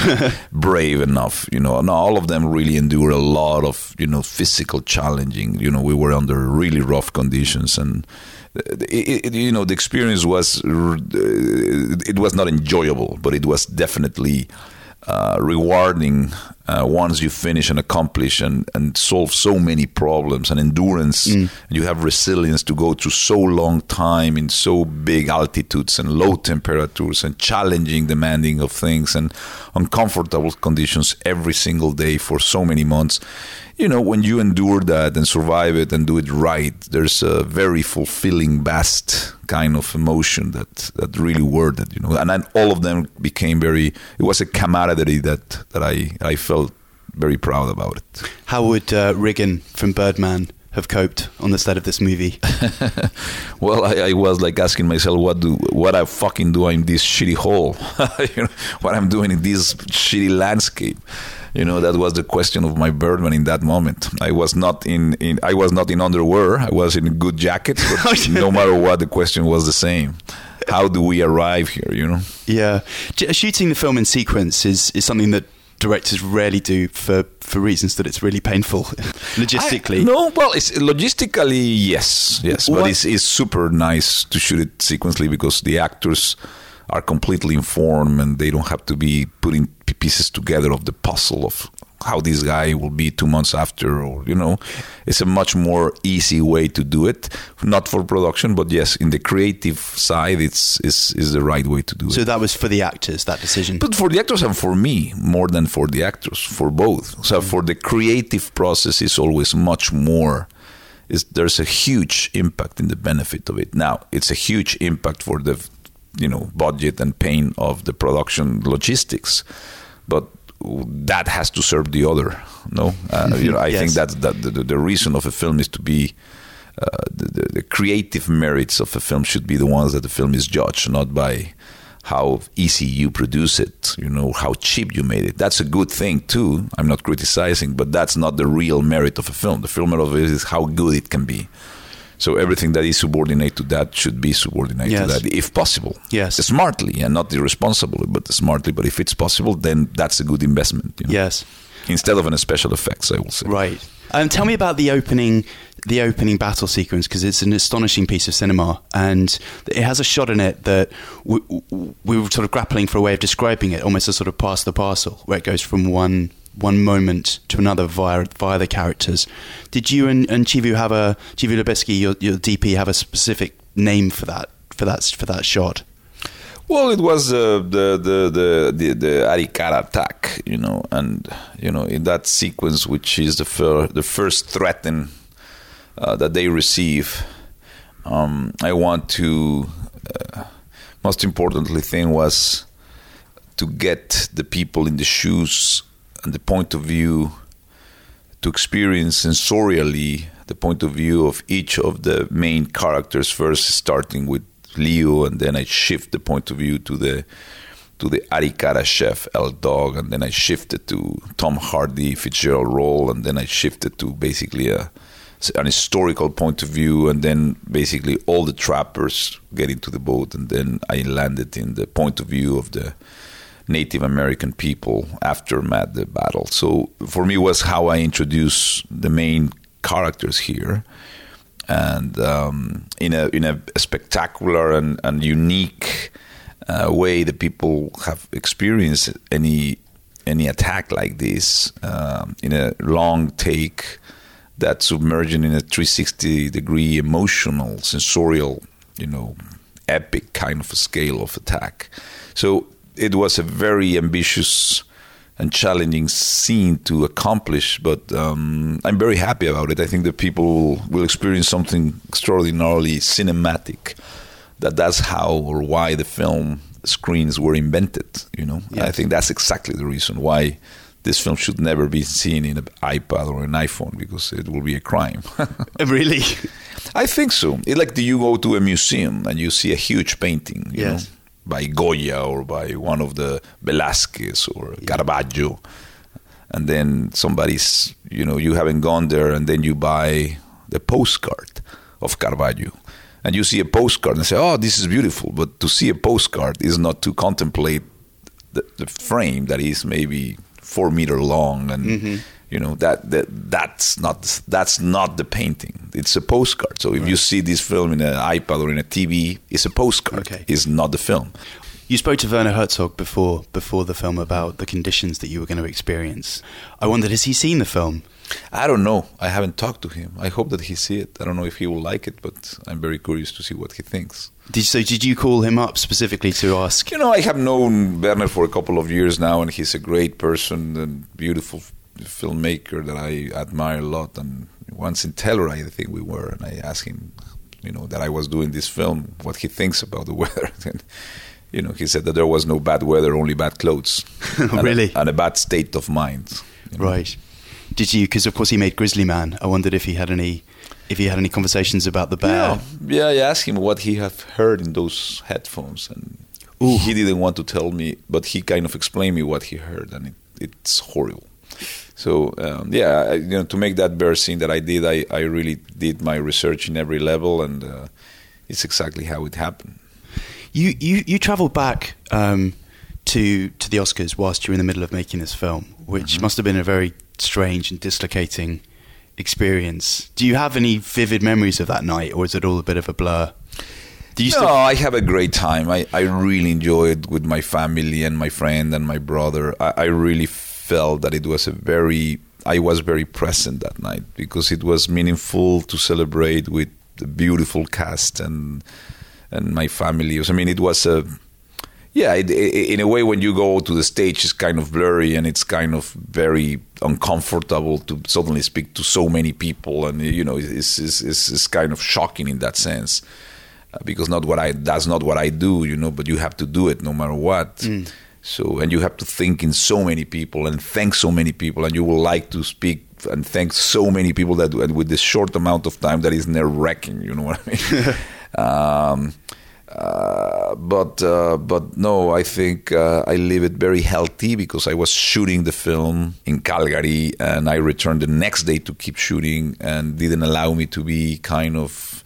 brave enough. You know, not all of them really endure a lot of, you know, physical challenging. You know, we were under really rough conditions and. It, it, you know the experience was it was not enjoyable but it was definitely uh, rewarding uh, once you finish and accomplish and, and solve so many problems and endurance mm. and you have resilience to go through so long time in so big altitudes and low temperatures and challenging demanding of things and uncomfortable conditions every single day for so many months you know when you endure that and survive it and do it right there's a very fulfilling vast kind of emotion that that really worth it you know and then all of them became very it was a camaraderie that that i i felt very proud about it. How would uh, Riggan from Birdman have coped on the set of this movie? well, I, I, was like asking myself, what do what I fucking do in this shitty hole? you know, what I'm doing in this shitty landscape? You know, that was the question of my Birdman in that moment. I was not in, in I was not in underwear. I was in a good jacket. But no matter what, the question was the same how do we arrive here you know yeah uh, shooting the film in sequence is, is something that directors rarely do for, for reasons that it's really painful logistically. I, no, well, it's logistically yes, yes, what? but it's, it's super nice to shoot it sequentially because the actors are completely informed and they don't have to be putting pieces together of the puzzle of how this guy will be two months after, or you know, it's a much more easy way to do it. Not for production, but yes, in the creative side, it's is is the right way to do so it. So that was for the actors that decision, but for the actors and for me more than for the actors, for both. So mm. for the creative process, is always much more is there's a huge impact in the benefit of it. Now it's a huge impact for the you know budget and pain of the production logistics, but that has to serve the other. No, uh, you know, I Yes. think that that the, the reason of a film is to be. Uh, the, the, the creative merits of a film should be the ones that the film is judged, not by how easy you produce it, you know, how cheap you made it. That's a good thing too. I'm not criticizing, but that's not the real merit of a film. The film merit of it is how good it can be. So everything that is subordinate to that should be subordinate Yes. to that, if possible. Yes. smartly and not irresponsibly, but smartly. But if it's possible, then that's a good investment. You know? Yes. Instead of an special effects, I will say. Right. Um, tell me about the opening, the opening battle sequence because it's an astonishing piece of cinema, and it has a shot in it that we, we were sort of grappling for a way of describing it, almost a sort of pass the parcel, where it goes from one one moment to another via via the characters. Did you and, and Chivo have a Chivo Lubezki, your, your DP, have a specific name for that for that for that shot? Well, it was uh, the, the the the the Arikara attack, you know, and you know in that sequence, which is the fir- the first threat uh, that they receive. Um, I want to. Uh, most importantly, thing was to get the people in the shoes the point of view to experience sensorially the point of view of each of the main characters first starting with Leo and then I shift the point of view to the to the Arikara chef Elk Dog and then I shifted to Tom Hardy Fitzgerald role and then I shifted to basically a an historical point of view and then basically all the trappers get into the boat and then I landed in the point of view of the Native American people after Mad the battle. So for me was how I introduce the main characters here, and um, in a in a spectacular and, and unique uh, way that people have experienced any any attack like this um, in a long take that submerging in a 360 degree emotional sensorial you know epic kind of a scale of attack so it was a very ambitious and challenging scene to accomplish, but um, I'm very happy about it. I think that people will experience something extraordinarily cinematic. That that's how or why the film screens were invented. You know, Yes. I think that's exactly the reason why this film should never be seen in an iPad or an iPhone because it will be a crime. really? I think so. It's like do you go to a museum and you see a huge painting, you Yes. know, by Goya or by one of the Velázquez or Caravaggio, and then somebody's, you know, you haven't gone there, and then you buy the postcard of Caravaggio, and you see a postcard and say, "Oh, this is beautiful," but to see a postcard is not to contemplate the, the frame that is maybe four meter long and mm-hmm. You know that, that that's not that's not the painting. It's a postcard. So if you see this film in an ipad or in a tv it's a postcard. Okay. it's not the film. You spoke to Werner Herzog before before the film about the conditions that you were going to experience. I wondered, has he seen the film? i don't know. I haven't talked to him. I hope that he see it. I don't know if he will like it but i'm very curious to see what he thinks. Did, so did you call him up specifically to ask? You know, I have known Werner for a couple of years now, and he's a great person and beautiful filmmaker that I admire a lot. And once in Telluride, I think we were, and I asked him, you know, that I was doing this film, what he thinks about the weather. and, you know, he said that there was no bad weather, only bad clothes. And a- Really? and a bad state of mind. you know. Right. Did you? Because of course he made Grizzly Man. I wondered if he had any, if he had any conversations about the bear. Yeah, yeah. I asked him what he had heard in those headphones, and Ooh. he didn't want to tell me, but he kind of explained me what he heard, and it, it's horrible. So um, yeah, you know, to make that bear scene that I did, I, I really did my research in every level, and uh, it's exactly how it happened. You you you travelled back um, to to the Oscars whilst you were in the middle of making this film, which must have been a very strange and dislocating experience. Do you have any vivid memories of that night, or is it all a bit of a blur? No, still? I have a great time. I, I really enjoyed it with my family and my friend and my brother. I, I really felt that it was a very I was very present that night because it was meaningful to celebrate with the beautiful cast and and my family. I mean, it was a yeah, it, it, in a way, when you go to the stage, it's kind of blurry and it's kind of very uncomfortable to suddenly speak to so many people, and you know, it's it's, it's, it's kind of shocking in that sense uh, because not what I that's not what I do, you know, but you have to do it no matter what. Mm. So, and you have to think in so many people and thank so many people, and you will like to speak and thank so many people that, and with this short amount of time, that is nerve wracking. You know what I mean? um, uh, but uh, but no, I think uh, I leave it very healthy because I was shooting the film in Calgary and I returned the next day to keep shooting and didn't allow me to be kind of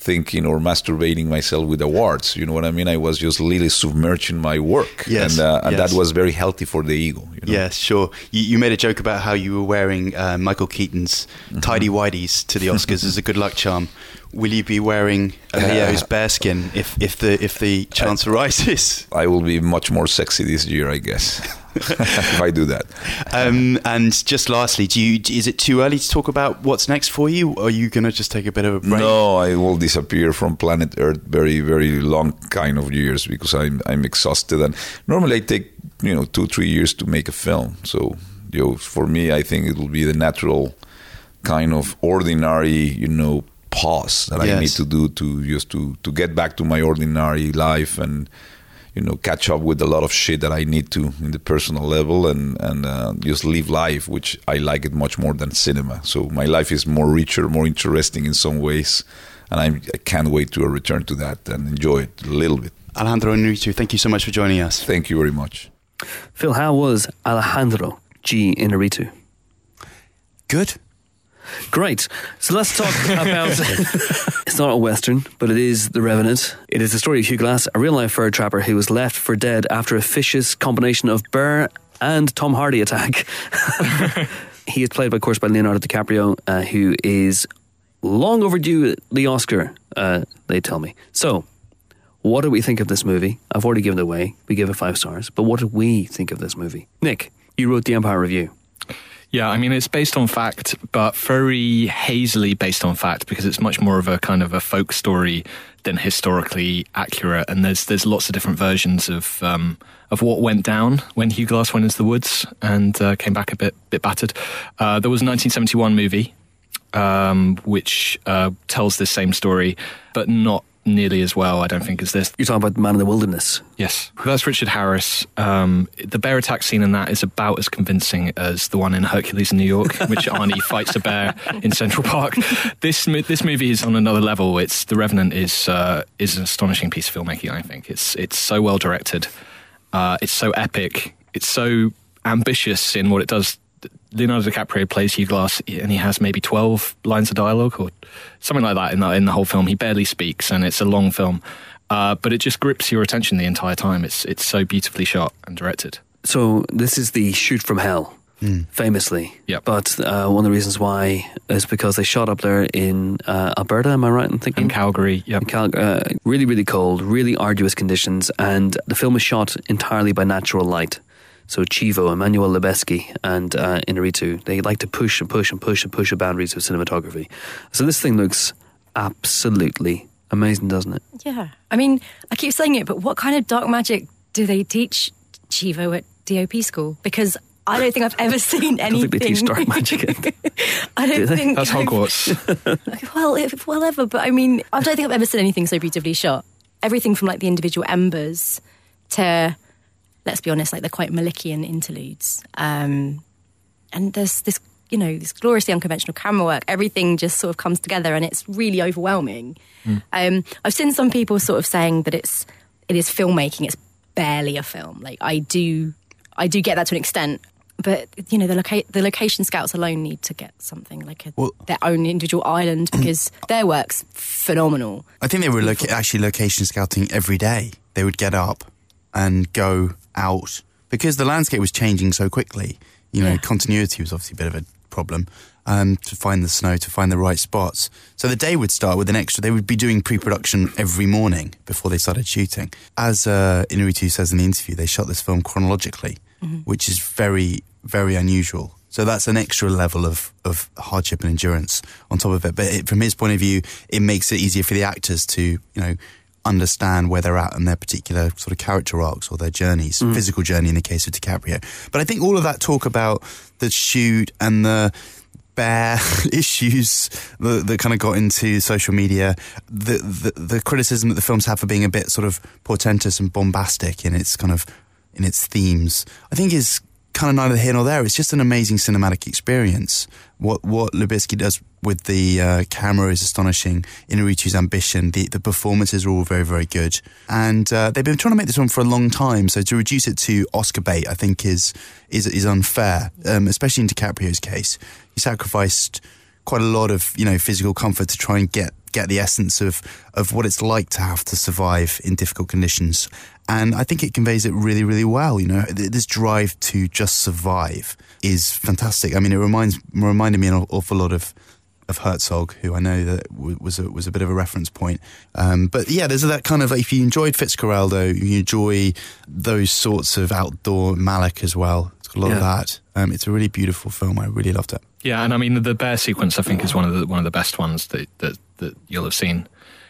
thinking or masturbating myself with awards. You know what I mean? I was just really submerging my work, Yes, and, uh, and yes. that was very healthy for the ego. You know? Yes, sure. You, you made a joke about how you were wearing uh, Michael Keaton's Mm-hmm. tidy whities to the Oscars as a good luck charm. Will you be wearing a Leo's bearskin if, if the if the chance arises? I will be much more sexy this year, I guess, if I do that. Um, and just lastly, do you is it too early to talk about what's next for you? Or are you going to just take a bit of a break? No, I will disappear from planet Earth very, very long kind of years because I'm I'm exhausted. And normally I take you know two, three years to make a film. So you know, for me, I think it will be the natural kind of ordinary, you know, pause that I need to do to just to to get back to my ordinary life and you know catch up with a lot of shit that I need to in the personal level and and uh, just live life, which I like it much more than cinema. So my life is more richer, more interesting in some ways, and I'm, I can't wait to return to that and enjoy it a little bit. Alejandro Iñárritu, thank you so much for joining us. Thank you very much. Phil, how was Alejandro G. Iñárritu? Good. Great. So let's talk about. it's not a western, but it is The Revenant. It is the story of Hugh Glass, a real life fur trapper who was left for dead after a vicious combination of bear and Tom Hardy attack. he is played, of course, by Leonardo DiCaprio, uh, who is long overdue the Oscar. Uh, they tell me. So. What do we think of this movie? I've already given it away. We give it five stars. But what do we think of this movie? Nick, you wrote the Empire Review. Yeah, I mean, it's based on fact, but very hazily based on fact because it's much more of a kind of a folk story than historically accurate. And there's there's lots of different versions of um, of what went down when Hugh Glass went into the woods and uh, came back a bit bit battered. Uh, there was a 1971 movie um, which uh, tells this same story, but not nearly as well, I don't think, as this. You're talking about Man in the Wilderness. Yes, that's Richard Harris. Um, the bear attack scene in that is about as convincing as the one in Hercules in New York, which Arnie fights a bear in Central Park. This this movie is on another level. It's The Revenant is uh, is an astonishing piece of filmmaking. I think it's it's so well directed. Uh, it's so epic. It's so ambitious in what it does. Leonardo DiCaprio plays Hugh Glass, and he has maybe twelve lines of dialogue or something like that in the in the whole film. He barely speaks, and it's a long film, uh, but it just grips your attention the entire time. It's it's so beautifully shot and directed. So this is the shoot from hell, famously. Yep. But uh, one of the reasons why is because they shot up there in uh, Alberta. Am I right in thinking? In Calgary, yep. In Cal- uh, really, really cold, really arduous conditions, and the film is shot entirely by natural light. So Chivo, Emmanuel Lubezki, and uh, Iñárritu, they like to push and push and push and push the boundaries of cinematography. So this thing looks absolutely amazing, doesn't it? Yeah. I mean, I keep saying it, but what kind of dark magic do they teach Chivo at DOP school? Because I don't think I've ever seen I don't anything. think they teach dark magic. I don't Do think That's I've- Hogwarts. Well, if, well, ever, but I mean, I don't think I've ever seen anything so beautifully shot. Everything from like the individual embers to, let's be honest, like they're quite Malickian interludes. Um, and there's this, you know, this gloriously unconventional camera work. Everything just sort of comes together, and it's really overwhelming. Um, I've seen some people sort of saying that it's it is filmmaking. It's barely a film. Like I do, I do get that to an extent. But you know, the loca- the location scouts alone need to get something like a, Well- their own individual island because their work's phenomenal. I think they were loca- actually location scouting every day. They would get up and go out because the landscape was changing so quickly. You know, Yeah. continuity was obviously a bit of a problem um, to find the snow, to find the right spots. So the day would start with an extra. They would be doing pre-production every morning before they started shooting. As uh, Iñárritu says in the interview, they shot this film chronologically, which is very, very unusual. So that's an extra level of, of hardship and endurance on top of it. But it, from his point of view, it makes it easier for the actors to, you know, understand where they're at in their particular sort of character arcs or their journeys, mm. physical journey in the case of DiCaprio. But I think all of that talk about the shoot and the bear issues that, that kind of got into social media, the, the the criticism that the films have for being a bit sort of portentous and bombastic in its kind of in its themes, I think is kind of neither here nor there. It's just an amazing cinematic experience. What what Lubezki does with the uh, camera is astonishing. Iñárritu's ambition, the the performances are all very very good, and uh, they've been trying to make this one for a long time. So to reduce it to Oscar bait, I think is is is unfair, um, especially in DiCaprio's case. He sacrificed quite a lot of you know physical comfort to try and get get the essence of of what it's like to have to survive in difficult conditions. And I think it conveys it really, really well. You know, this drive to just survive is fantastic. I mean, it reminds reminded me an awful lot of of Herzog, who I know that was a, was a bit of a reference point. Um, but yeah, there's that kind of if you enjoyed Fitzcarraldo, you enjoy those sorts of outdoor Malick as well. It's got a lot of that. Um, it's a really beautiful film. I really loved it. Yeah, and I mean the bear sequence I think is one of the one of the best ones that that, that you'll have seen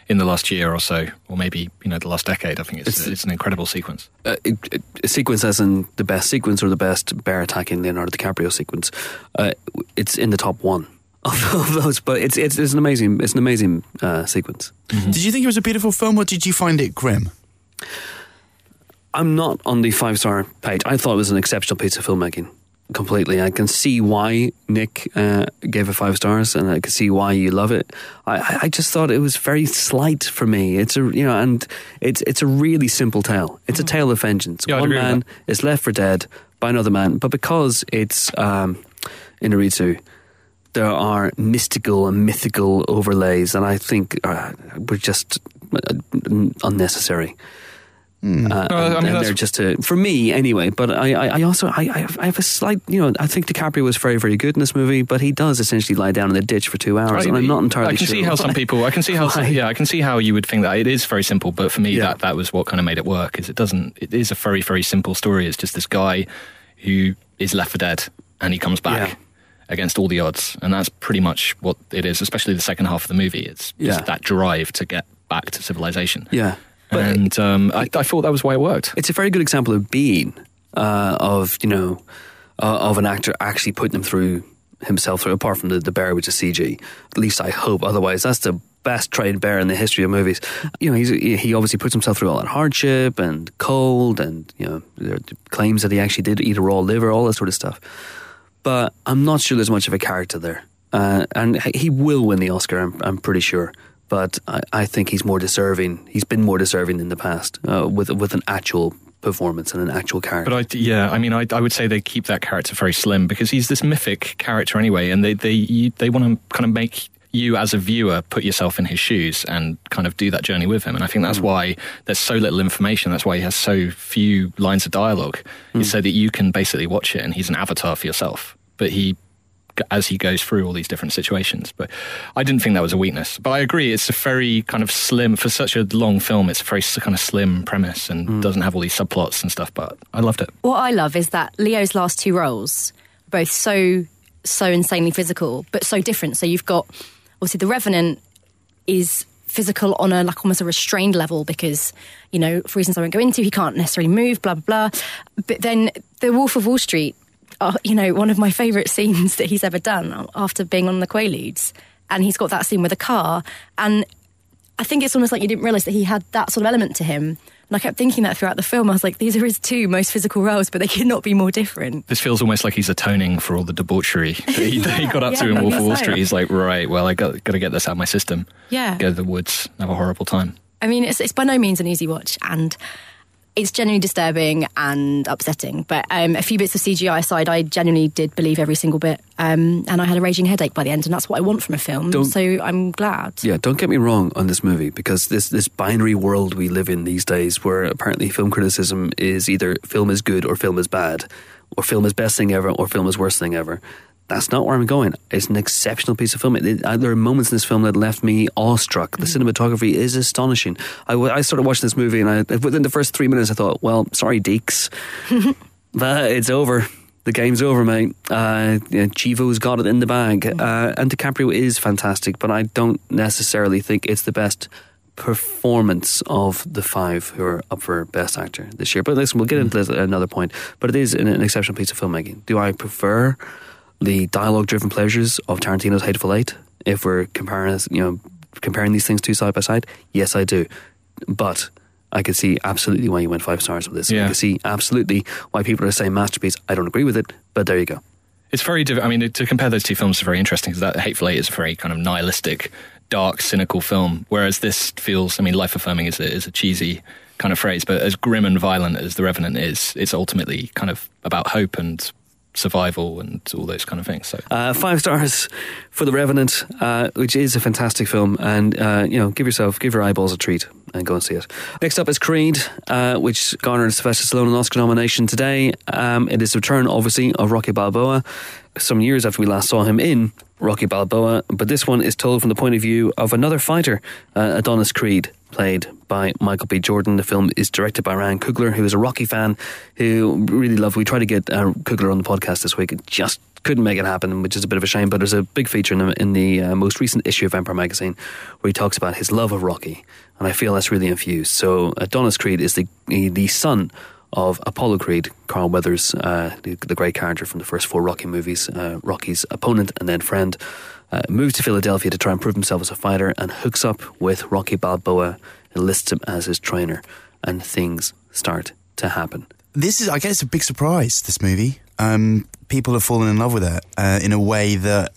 in the last year or so, or maybe you know the last decade. I think it's It's- it's, an incredible sequence. uh, it- a sequence as in the best sequence or the best bear attacking Leonardo DiCaprio sequence. Uh, it's in the top one of, of those, but it's, it's it's an amazing it's an amazing uh, sequence. Did you think it was a beautiful film, or did you find it grim? I'm not on the five star page. I thought it was an exceptional piece of filmmaking. Completely, I can see why Nick uh, gave it five stars, and I can see why you love it. I, I- just thought it was very slight for me. It's a you know, and it's it's a really simple tale. It's a tale of vengeance. Yeah, One man is left for dead by another man, but because it's um, Iñárritu, there are mystical and mythical overlays, and I think uh, were just uh, unnecessary. Uh, No, I and, mean, and they're just to, for me anyway. But I, I, I also I, I have- I have a slight, you know, I think DiCaprio was very, very good in this movie, but he does essentially lie down in the ditch for two hours, and I'm not entirely I can sure. see how some why. people. I can see how. Why? Yeah, I can see how you would think that it is very simple. But for me, Yeah. that that was what kind of made it work. Is it doesn't. It is a very very simple story. It's just this guy who is left for dead, and he comes back. Yeah. Against all the odds, and that's pretty much what it is. Especially the second half of the movie, it's Yeah. that drive to get back to civilization. Yeah, but and um, I, I thought that was why it worked. it's a very good example of being uh, of you know uh, of an actor actually putting him through himself through apart from the, the bear which is CG at least I hope. Otherwise that's the best trained bear in the history of movies. You know he's, he obviously puts himself through all that hardship and cold and you know there are claims that he actually did eat a raw liver all that sort of stuff. But I'm not sure there's much of a character there. Uh, and he will win the Oscar I'm, I'm pretty sure but I, I think he's more deserving. He's been more deserving in the past uh, with with an actual performance and an actual character. But I, yeah, I mean, I, I would say they keep that character very slim because he's this mythic character anyway, and they they you, they want to kind of make you as a viewer put yourself in his shoes and kind of do that journey with him. And I think that's why there's so little information. That's why he has so few lines of dialogue, is so that you can basically watch it, and he's an avatar for yourself. But he as he goes through all these different situations. But I didn't think that was a weakness. But I agree, it's a very kind of slim, for such a long film, it's a very kind of slim premise and mm. doesn't have all these subplots and stuff. But I loved it. What I love is that Leo's last two roles both so so insanely physical, but so different. So you've got obviously the Revenant is physical on a like almost a restrained level because you know for reasons I won't go into he can't necessarily move blah blah blah but then the Wolf of Wall Street uh, you know one of my favourite scenes that he's ever done after being on the Quaaludes and he's got that scene with a car and I think it's almost like you didn't realise that he had that sort of element to him and I kept thinking that throughout the film I was like these are his two most physical roles but they could not be more different This feels almost like he's atoning for all the debauchery that he, that he got up to Yeah, in Wolf of Wall. Street. He's like, right, well, I got, got to get this out of my system. Yeah. Go to the woods, have a horrible time. I mean, it's, it's by no means an easy watch, and it's genuinely disturbing and upsetting. But um, a few bits of CGI aside, I genuinely did believe every single bit, um, and I had a raging headache by the end, and that's what I want from a film. Don't- so I'm glad. Yeah, don't get me wrong on this movie because this this binary world we live in these days, where apparently film criticism is either film is good or film is bad, or film is best thing ever or film is worst thing ever. That's not where I'm going. It's an exceptional piece of film. It, it- there are moments in this film that left me awestruck. The cinematography is astonishing. I started watching this movie, and I, within the first three minutes, I thought, "Well, sorry, Deeks, but it's over. The game's over, mate. Uh, yeah, Chivo's got it in the bag. Uh, and DiCaprio is fantastic, but I don't necessarily think it's the best performance of the five who are up for Best Actor this year. But listen, we'll get into this at another point. But it is an, an exceptional piece of filmmaking. Do I prefer the dialogue-driven pleasures of Tarantino's Hateful Eight? If we're comparing, you know, comparing these things two side by side, yes, I do. But I could see absolutely why you went five stars with this. Yeah. I could see absolutely why people are saying masterpiece. I don't agree with it, but there you go. It's very different. I mean, to compare those two films is very interesting because that Hateful Eight is a very kind of nihilistic, dark, cynical film, whereas this feels. I mean, life affirming is a, is a cheesy kind of phrase, but as grim and violent as The Revenant is, it's ultimately kind of about hope and survival and all those kind of things. So Uh, five stars for The Revenant, uh, which is a fantastic film, and uh, you know, give yourself, give your eyeballs a treat and go and see it. Next up is Creed, uh, which garnered Sylvester Stallone an Oscar nomination today. Um, it is the return, obviously, of Rocky Balboa. Some years after we last saw him in Rocky Balboa, but this one is told from the point of view of another fighter, uh, Adonis Creed, played by Michael B. Jordan. The film is directed by Ryan Coogler, who is a Rocky fan who really loved. We tried to get uh, Coogler on the podcast this week, it just couldn't make it happen, which is a bit of a shame. But there's a big feature in the, in the uh, most recent issue of Empire magazine where he talks about his love of Rocky, and I feel that's really infused. So Adonis Creed is the the son of Apollo Creed, Carl Weathers, uh, the, the great character from the first four Rocky movies, uh, Rocky's opponent and then friend, uh, moves to Philadelphia to try and prove himself as a fighter and hooks up with Rocky Balboa, enlists him as his trainer, and things start to happen. This is, I guess, a big surprise. This movie, um, people have fallen in love with it uh, in a way that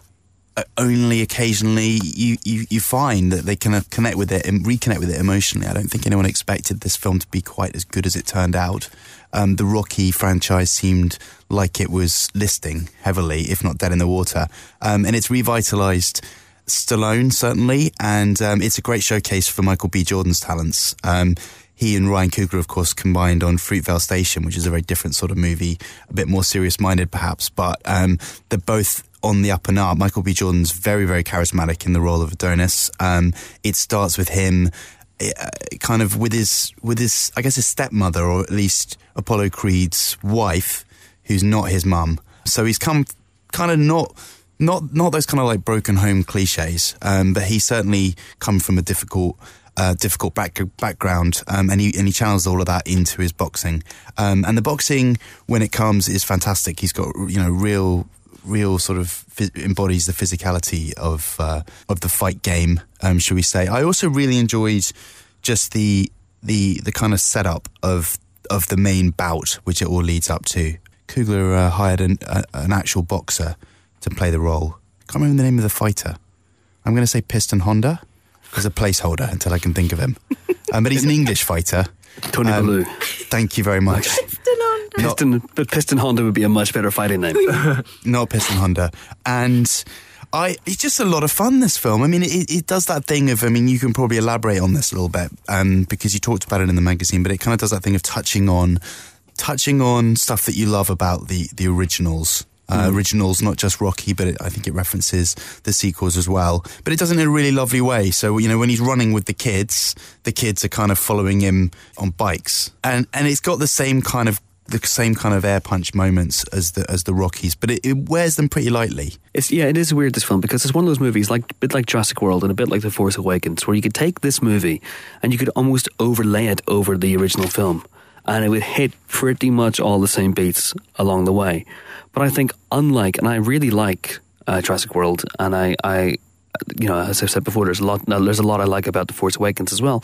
uh, only occasionally you, you, you find that they can connect with it and reconnect with it emotionally. I don't think anyone expected this film to be quite as good as it turned out. Um, the Rocky franchise seemed like it was listing heavily, if not dead in the water, um, and it's revitalized. Stallone certainly, and um, it's a great showcase for Michael B. Jordan's talents. Um, he and Ryan Coogler, of course, combined on Fruitvale Station, which is a very different sort of movie, a bit more serious-minded perhaps, but um, they're both on the up and up. Michael B. Jordan's very, very charismatic in the role of Adonis. Um, it starts with him. Uh, kind of with his with his I guess his stepmother or at least Apollo Creed's wife who's not his mum so he's come kind of not not not those kind of like broken home cliches um, but he certainly come from a difficult uh, difficult back, background, um, and he and he channels all of that into his boxing. Um, and the boxing, when it comes, is fantastic. He's got you know real real sort of phys- embodies the physicality of uh, of the fight game, um, should we say? I also really enjoyed just the the the kind of setup of of the main bout, which it all leads up to. Coogler uh, hired an, uh, an actual boxer to play the role. Can't remember the name of the fighter. I'm going to say Piston Honda as a placeholder until I can think of him. Um, but he's an English fighter. Tony Um, Bellew. Thank you very much. Piston, but Piston Honda would be a much better fighting name. not Piston Honda. And I, it's just a lot of fun. This film. I mean, it, it does that thing of. I mean, you can probably elaborate on this a little bit um, because you talked about it in the magazine. But it kind of does that thing of touching on, touching on stuff that you love about the the originals. Uh, Originals, not just Rocky, but it, I think it references the sequels as well. But it does it in a really lovely way. So you know, when he's running with the kids, the kids are kind of following him on bikes, and and it's got the same kind of the same kind of air punch moments as the as the Rockies, but it, it wears them pretty lightly. It's yeah, it is weird this film because it's one of those movies like a bit like Jurassic World and a bit like The Force Awakens, where you could take this movie and you could almost overlay it over the original film, and it would hit pretty much all the same beats along the way. But I think unlike, and I really like uh, Jurassic World, and I, I, you know, as I've said before, there's a lot, there's a lot I like about The Force Awakens as well.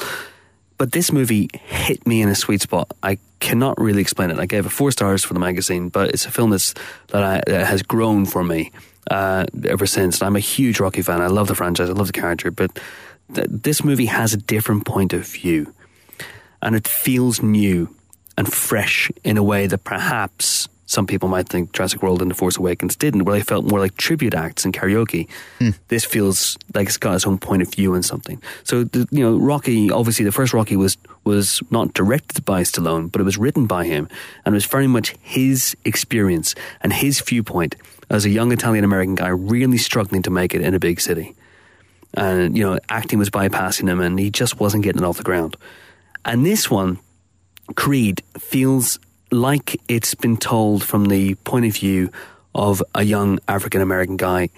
But this movie hit me in a sweet spot. I cannot really explain it. I gave it four stars for the magazine, but it's a film that's that, I, that has grown for me uh, ever since. And I'm a huge Rocky fan. I love the franchise. I love the character. But th- this movie has a different point of view, and it feels new and fresh in a way that perhaps some people might think Jurassic World and The Force Awakens didn't, where they felt more like tribute acts and karaoke. Hmm. This feels like it's got its own point of view and something. So, the, you know, Rocky, obviously the first Rocky was, was not directed by Stallone, but it was written by him, and it was very much his experience and his viewpoint as a young Italian American guy really struggling to make it in a big city. And, you know, acting was bypassing him, and he just wasn't getting it off the ground. And this one, Creed feels like it's been told from the point of view of a young African American guy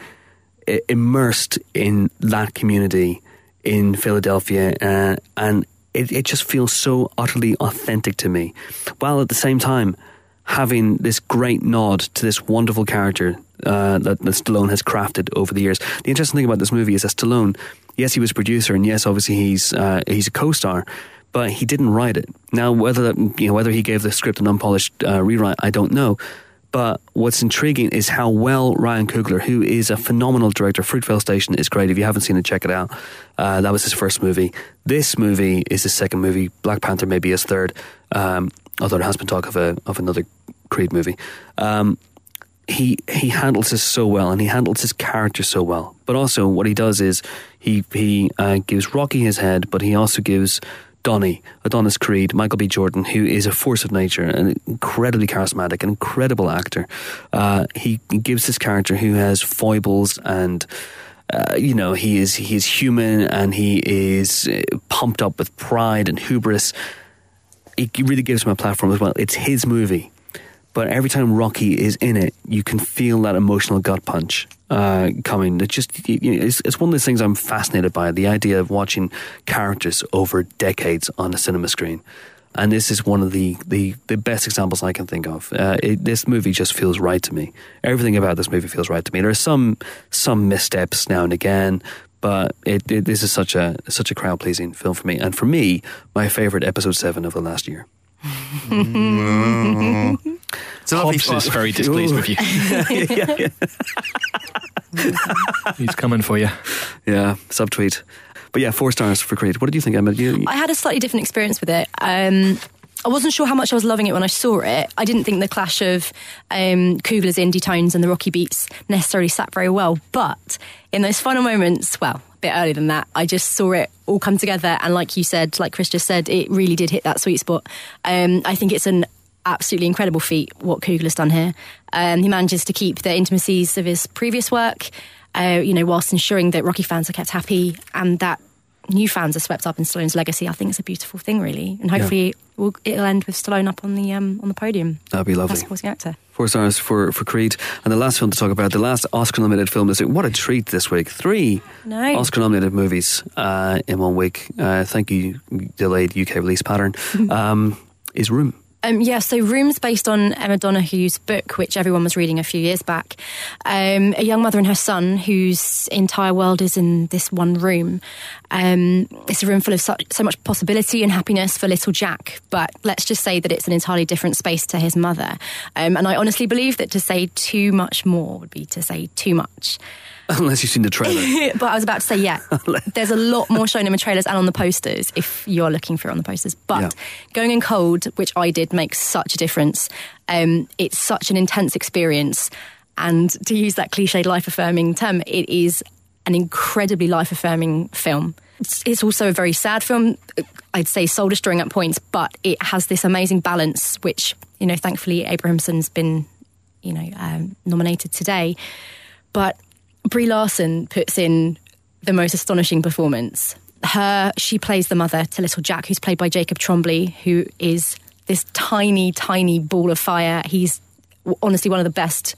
immersed in that community in Philadelphia, uh, and it, it just feels so utterly authentic to me, while at the same time having this great nod to this wonderful character uh, that, that Stallone has crafted over the years. The interesting thing about this movie is that Stallone, yes, he was producer, and yes, obviously he's uh, he's a co-star, but he didn't write it. Now, whether you know whether he gave the script an unpolished uh, rewrite, I don't know. But what's intriguing is how well Ryan Coogler, who is a phenomenal director, Fruitvale Station is great. If you haven't seen it, check it out. Uh, that was his first movie. This movie is his second movie. Black Panther may be his third, um, although there has been talk of a of another Creed movie. Um, he he handles this so well, and he handles his character so well. But also, what he does is he he uh, gives Rocky his head, but he also gives Donnie, Adonis Creed, Michael B. Jordan, who is a force of nature, an incredibly charismatic, an incredible actor. Uh, he gives this character who has foibles and. Uh, you know he is he is human and he is uh, pumped up with pride and hubris. It really gives him a platform as well. It's his movie, but every time Rocky is in it, you can feel that emotional gut punch uh, coming. It's, it's one of those things I'm fascinated by the idea of watching characters over decades on a cinema screen. And this is one of the, the, the best examples I can think of. Uh, it, this movie just feels right to me. Everything about this movie feels right to me. There are some some missteps now and again, but it, it, this is such a such a crowd pleasing film for me. And for me, my favorite episode seven of the last year. It's a lovely Hobbs is very displeased with you. He's coming for you. Yeah, subtweet. But yeah, four stars for Creed. What did you think, Emma? You, I had a slightly different experience with it. Um, I wasn't sure how much I was loving it when I saw it. I didn't think the clash of um, Coogler's indie tones and the rocky beats necessarily sat very well. But in those final moments, well, a bit earlier than that, I just saw it all come together. And like you said, like Chris just said, it really did hit that sweet spot. Um, I think it's an absolutely incredible feat what Coogler's done here. Um, he manages to keep the intimacies of his previous work, uh, you know, whilst ensuring that Rocky fans are kept happy and that new fans are swept up in Stallone's legacy. I think it's a beautiful thing, really, and hopefully it will, it'll end with Stallone up on the um, on the podium. That'd be lovely. Best supporting actor. Four stars for, for Creed. And the last film to talk about, the last Oscar nominated film this week. What a treat this week. Three No. Oscar nominated movies uh, in one week. Uh, thank you, delayed UK release pattern. um, is Room. Um, yeah, so Room's based on Emma Donoghue's book, which everyone was reading a few years back. Um, a young mother and her son whose entire world is in this one room. Um, it's a room full of such, so much possibility and happiness for little Jack, but let's just say that it's an entirely different space to his mother. Um, and I honestly believe that to say too much more would be to say too much. Unless you've seen the trailer. but I was about to say, yeah, there's a lot more shown in the trailers and on the posters if you're looking for it on the posters. But Yeah. going in cold, which I did, makes such a difference. Um, it's such an intense experience. And to use that cliched life affirming term, it is an incredibly life affirming film. It's, it's also a very sad film, I'd say soul destroying at points, but it has this amazing balance, which, you know, thankfully Abrahamson's been, you know, um, nominated today. But Brie Larson puts in the most astonishing performance. Her, she plays the mother to little Jack, who's played by Jacob Tremblay, who is this tiny, tiny ball of fire. He's honestly one of the best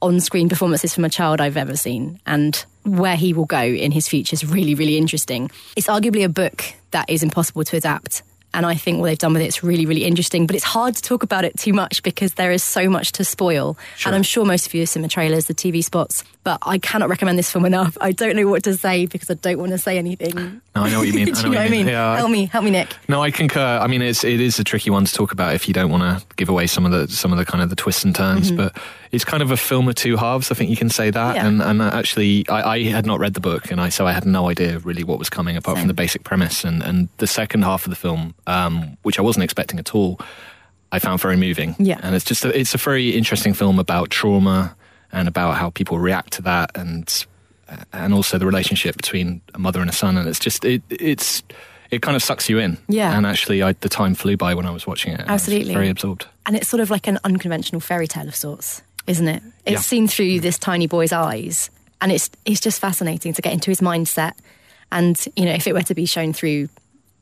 on-screen performances from a child I've ever seen, and where he will go in his future is really, really interesting. It's arguably a book that is impossible to adapt. And I think what they've done with it's really, really interesting. But it's hard to talk about it too much because there is so much to spoil. And I'm sure most of you have seen the trailers, the TV spots. But I cannot recommend this film enough. I don't know what to say because I don't want to say anything. No, I know what you mean. Do you know what I mean? Yeah, I- help me, help me, Nick. No, I concur. I mean, it's it is a tricky one to talk about if you don't want to give away some of the some of the kind of the twists and turns. Mm-hmm. But it's kind of a film of two halves. I think you can say that. Yeah. And and actually, I, I had not read the book, and I so I had no idea really what was coming apart Same. from the basic premise. And and the second half of the film, um, which I wasn't expecting at all, I found very moving. Yeah. And it's just a, it's a very interesting film about trauma and about how people react to that and and also the relationship between a mother and a son and it's just it it's it kind of sucks you in Yeah. and actually I, the time flew by when I was watching it Absolutely. very absorbed And it's sort of like an unconventional fairy tale of sorts, isn't it? It's Yeah. seen through this tiny boy's eyes, and it's it's just fascinating to get into his mindset. And you know, if it were to be shown through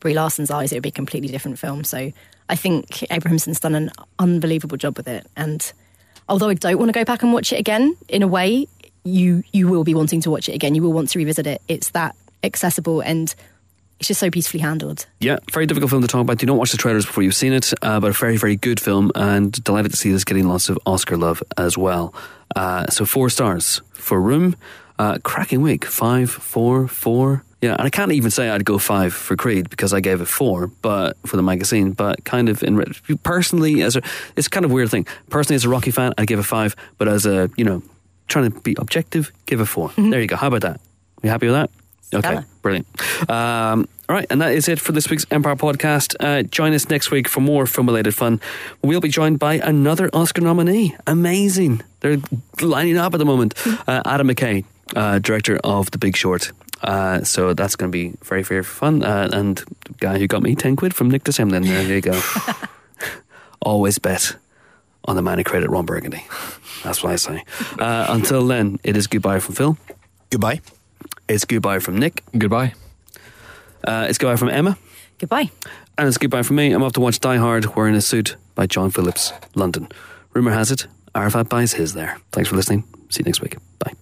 Brie Larson's eyes, it would be a completely different film. So I think Abrahamson's done an unbelievable job with it. And although I don't want to go back and watch it again, in a way, you you will be wanting to watch it again. You will want to revisit it. It's that accessible and it's just so beautifully handled. Yeah, very difficult film to talk about. Do not watch the trailers before you've seen it, uh, but a very, very good film, and delighted to see this getting lots of Oscar love as well. Uh, so four stars for Room, uh, cracking week, five, four, four. Yeah, and I can't even say I'd go five for Creed because I gave it four, but for the magazine. But kind of in personally, as a, it's kind of a weird thing. Personally, as a Rocky fan, I give it five, but as a you know, trying to be objective, give it 4 There you go. How about that? You happy with that? Okay, Stellar. brilliant. Um, all right, and that is it for this week's Empire podcast. Uh, join us next week for more film related fun. We'll be joined by another Oscar nominee. Amazing. They're lining up at the moment. Uh, Adam McKay, uh, director of The Big Short. Uh, so that's going to be very, very fun. Uh, and the guy who got me 10 quid from Nick de Semlyen. There you go. Always bet on the man who created Ron Burgundy. That's what I say. Uh, until then, it is goodbye from Phil. Goodbye. It's goodbye from Nick. Goodbye. Uh, it's goodbye from Emma. Goodbye. And it's goodbye from me. I'm off to watch Die Hard wearing a suit by John Phillips, London. Rumour has it, Arafat buys his there. Thanks for listening. See you next week. Bye.